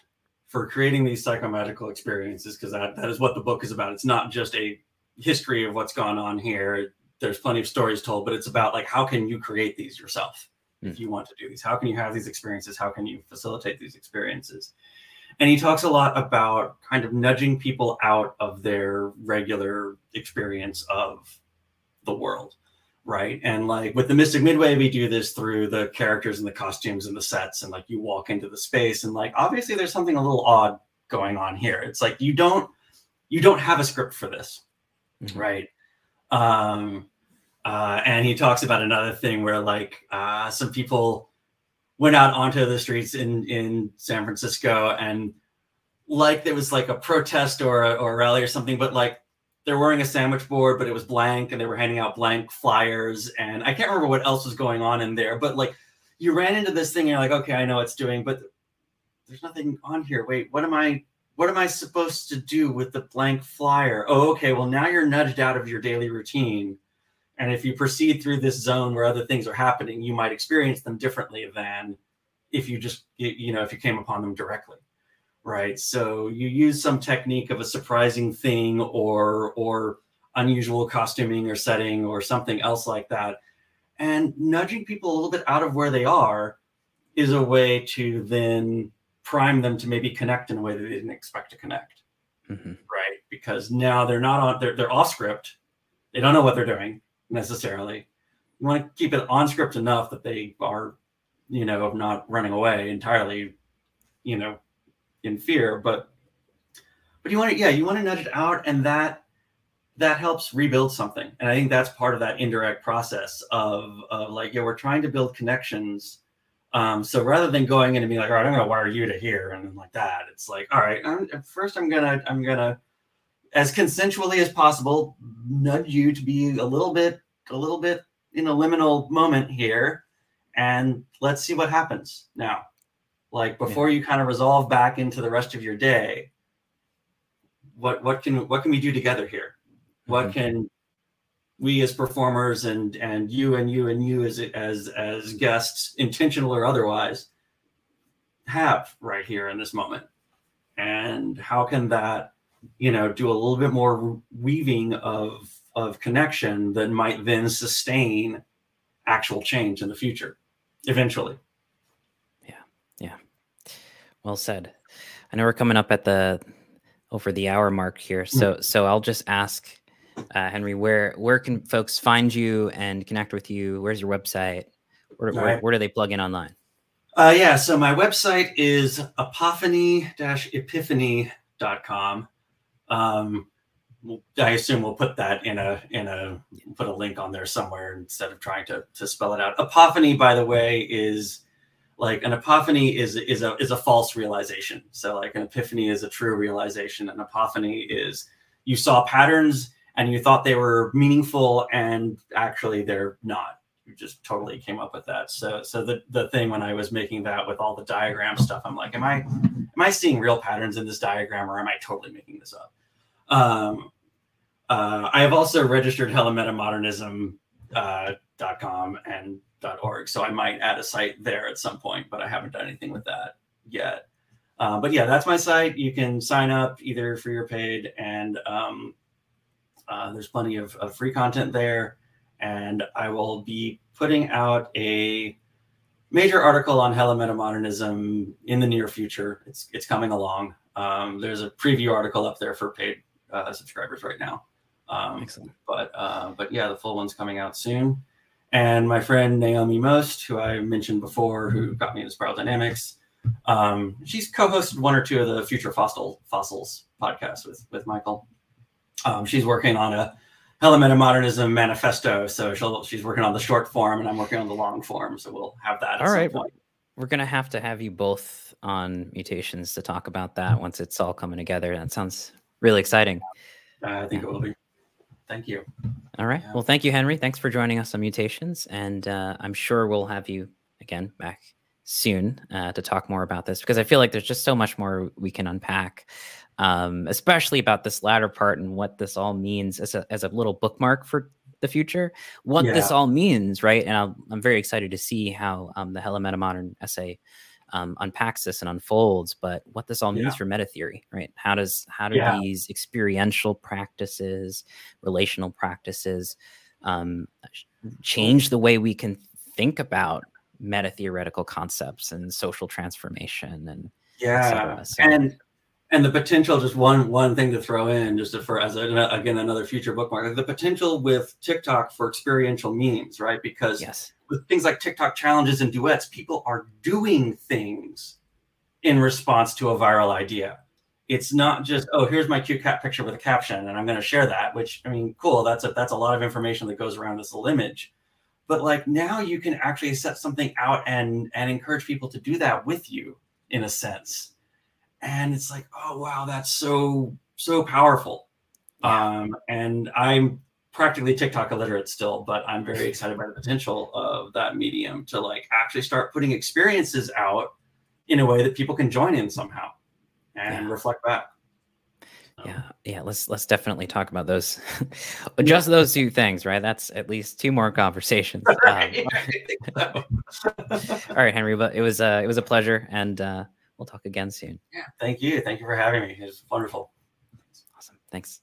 for creating these psychomagical experiences, because that, that is what the book is about. It's not just a history of what's gone on here. There's plenty of stories told, but it's about like how can you create these yourself if hmm. you want to do these? How can you have these experiences? How can you facilitate these experiences? And he talks a lot about kind of nudging people out of their regular experience of the world right? And like with the Mystic Midway, we do this through the characters and the costumes and the sets, and like you walk into the space, and like obviously there's something a little odd going on here. It's like you don't you don't have a script for this, Mhm. right? Um, uh, and he talks about another thing where like uh, some people went out onto the streets in in San Francisco and like there was like a protest or a, or a rally or something, but like they're wearing a sandwich board, but it was blank, and they were handing out blank flyers, and I can't remember what else was going on in there, but like you ran into this thing, and you're like, okay, I know what it's doing, but there's nothing on here. Wait, what am I? What am I supposed to do with the blank flyer? Oh, okay. Well, now you're nudged out of your daily routine, and if you proceed through this zone where other things are happening, you might experience them differently than if you just you you know if you came upon them directly right? So you use some technique of a surprising thing or or unusual costuming or setting or something else like that. And nudging people a little bit out of where they are is a way to then prime them to maybe connect in a way that they didn't expect to connect Mhm. right? Because now they're not on they're, they're off script. They don't know what they're doing necessarily. You want to keep it on script enough that they are you know of not running away entirely you know in fear but but you want to yeah you want to nudge it out and that that helps rebuild something. And i think that's part of that indirect process of of like yeah we're trying to build connections um so rather than going in and being like all right i'm gonna wire you to here and like that it's like all right I'm, first i'm gonna i'm gonna as consensually as possible nudge you to be a little bit a little bit in a liminal moment here and let's see what happens. Now like before you kind of resolve back into the rest of your day what what can what can we do together here? What Mhm. can we as performers and and you and you and you as as as guests intentional or otherwise have right here in this moment? And how can that you know do a little bit more weaving of of connection that might then sustain actual change in the future eventually Well said. I know we're coming up at the over the hour mark here, so so I'll just ask uh, Henry, where where can folks find you and connect with you? Where's your website? Where, where, Right. where do they plug in online? Uh, yeah, so my website is apophany-epiphany.com. Um, I assume we'll put that in a in a put a link on there somewhere instead of trying to to spell it out. Apophany, by the way, is like an apophany is is a is a false realization. So like an epiphany is a true realization. An apophany is you saw patterns and you thought they were meaningful and actually they're not you just totally came up with that. So so the the thing when I was making that with all the diagram stuff, I'm like, am I am I seeing real patterns in this diagram or am I totally making this up? Um, uh, I have also registered hellametamodernism uh, dot .com and .org, so I might add a site there at some point, but I haven't done anything with that yet. Uh, but yeah, that's my site. You can sign up either free or paid, and um, uh, there's plenty of, of free content there. And I will be putting out a major article on Hella Metamodernism in the near future. It's it's coming along. Um, there's a preview article up there for paid uh, subscribers right now. Um, Excellent. but uh, but yeah, the full one's coming out soon. And my friend Naomi Most, who I mentioned before, who got me into Spiral Dynamics, Um, she's co-hosted one or two of the Future Fossil Fossils podcasts with with Michael. Um, she's working on a Hella Metamodernism manifesto, so she'll she's working on the short form, and I'm working on the long form. So we'll have that. all right, we're gonna have to have you both on mutations to talk about that once it's all coming together. That sounds really exciting. I think yeah. it will be. Thank you. All right. Yeah. Well, thank you, Henry. Thanks for joining us on Mutations, and uh, I'm sure we'll have you again back soon uh, to talk more about this because I feel like there's just so much more we can unpack, um, especially about this latter part and what this all means as a as a little bookmark for the future, what yeah. this all means, right? And i am very excited to see how um, the Hella Metamodern essay um, unpacks this and unfolds, but what this all means yeah. for meta theory, right? How does how do yeah. these experiential practices, relational practices, um, change the way we can think about meta theoretical concepts and social transformation and yeah, so, and and the potential just one one thing to throw in just for as a, again another future bookmark the potential with tiktok for experiential memes right because yes with things like TikTok challenges and duets, people are doing things in response to a viral idea. It's not just, oh, here's my cute cat picture with a caption and I'm going to share that, which I mean, cool. That's a, that's a lot of information that goes around this little image. But like now you can actually set something out and and encourage people to do that with you in a sense. And it's like, oh wow, that's so so powerful. Um, and I'm practically TikTok illiterate still, but I'm very excited by the potential of that medium to like actually start putting experiences out in a way that people can join in somehow and yeah. reflect back. Yeah, yeah. Let's let's definitely talk about those, just those two things, right? That's at least two more conversations. Um, all right, Henry. But it was uh, it was a pleasure, and uh, we'll talk again soon. Yeah, thank you. Thank you for having me. It was wonderful. Awesome. Thanks.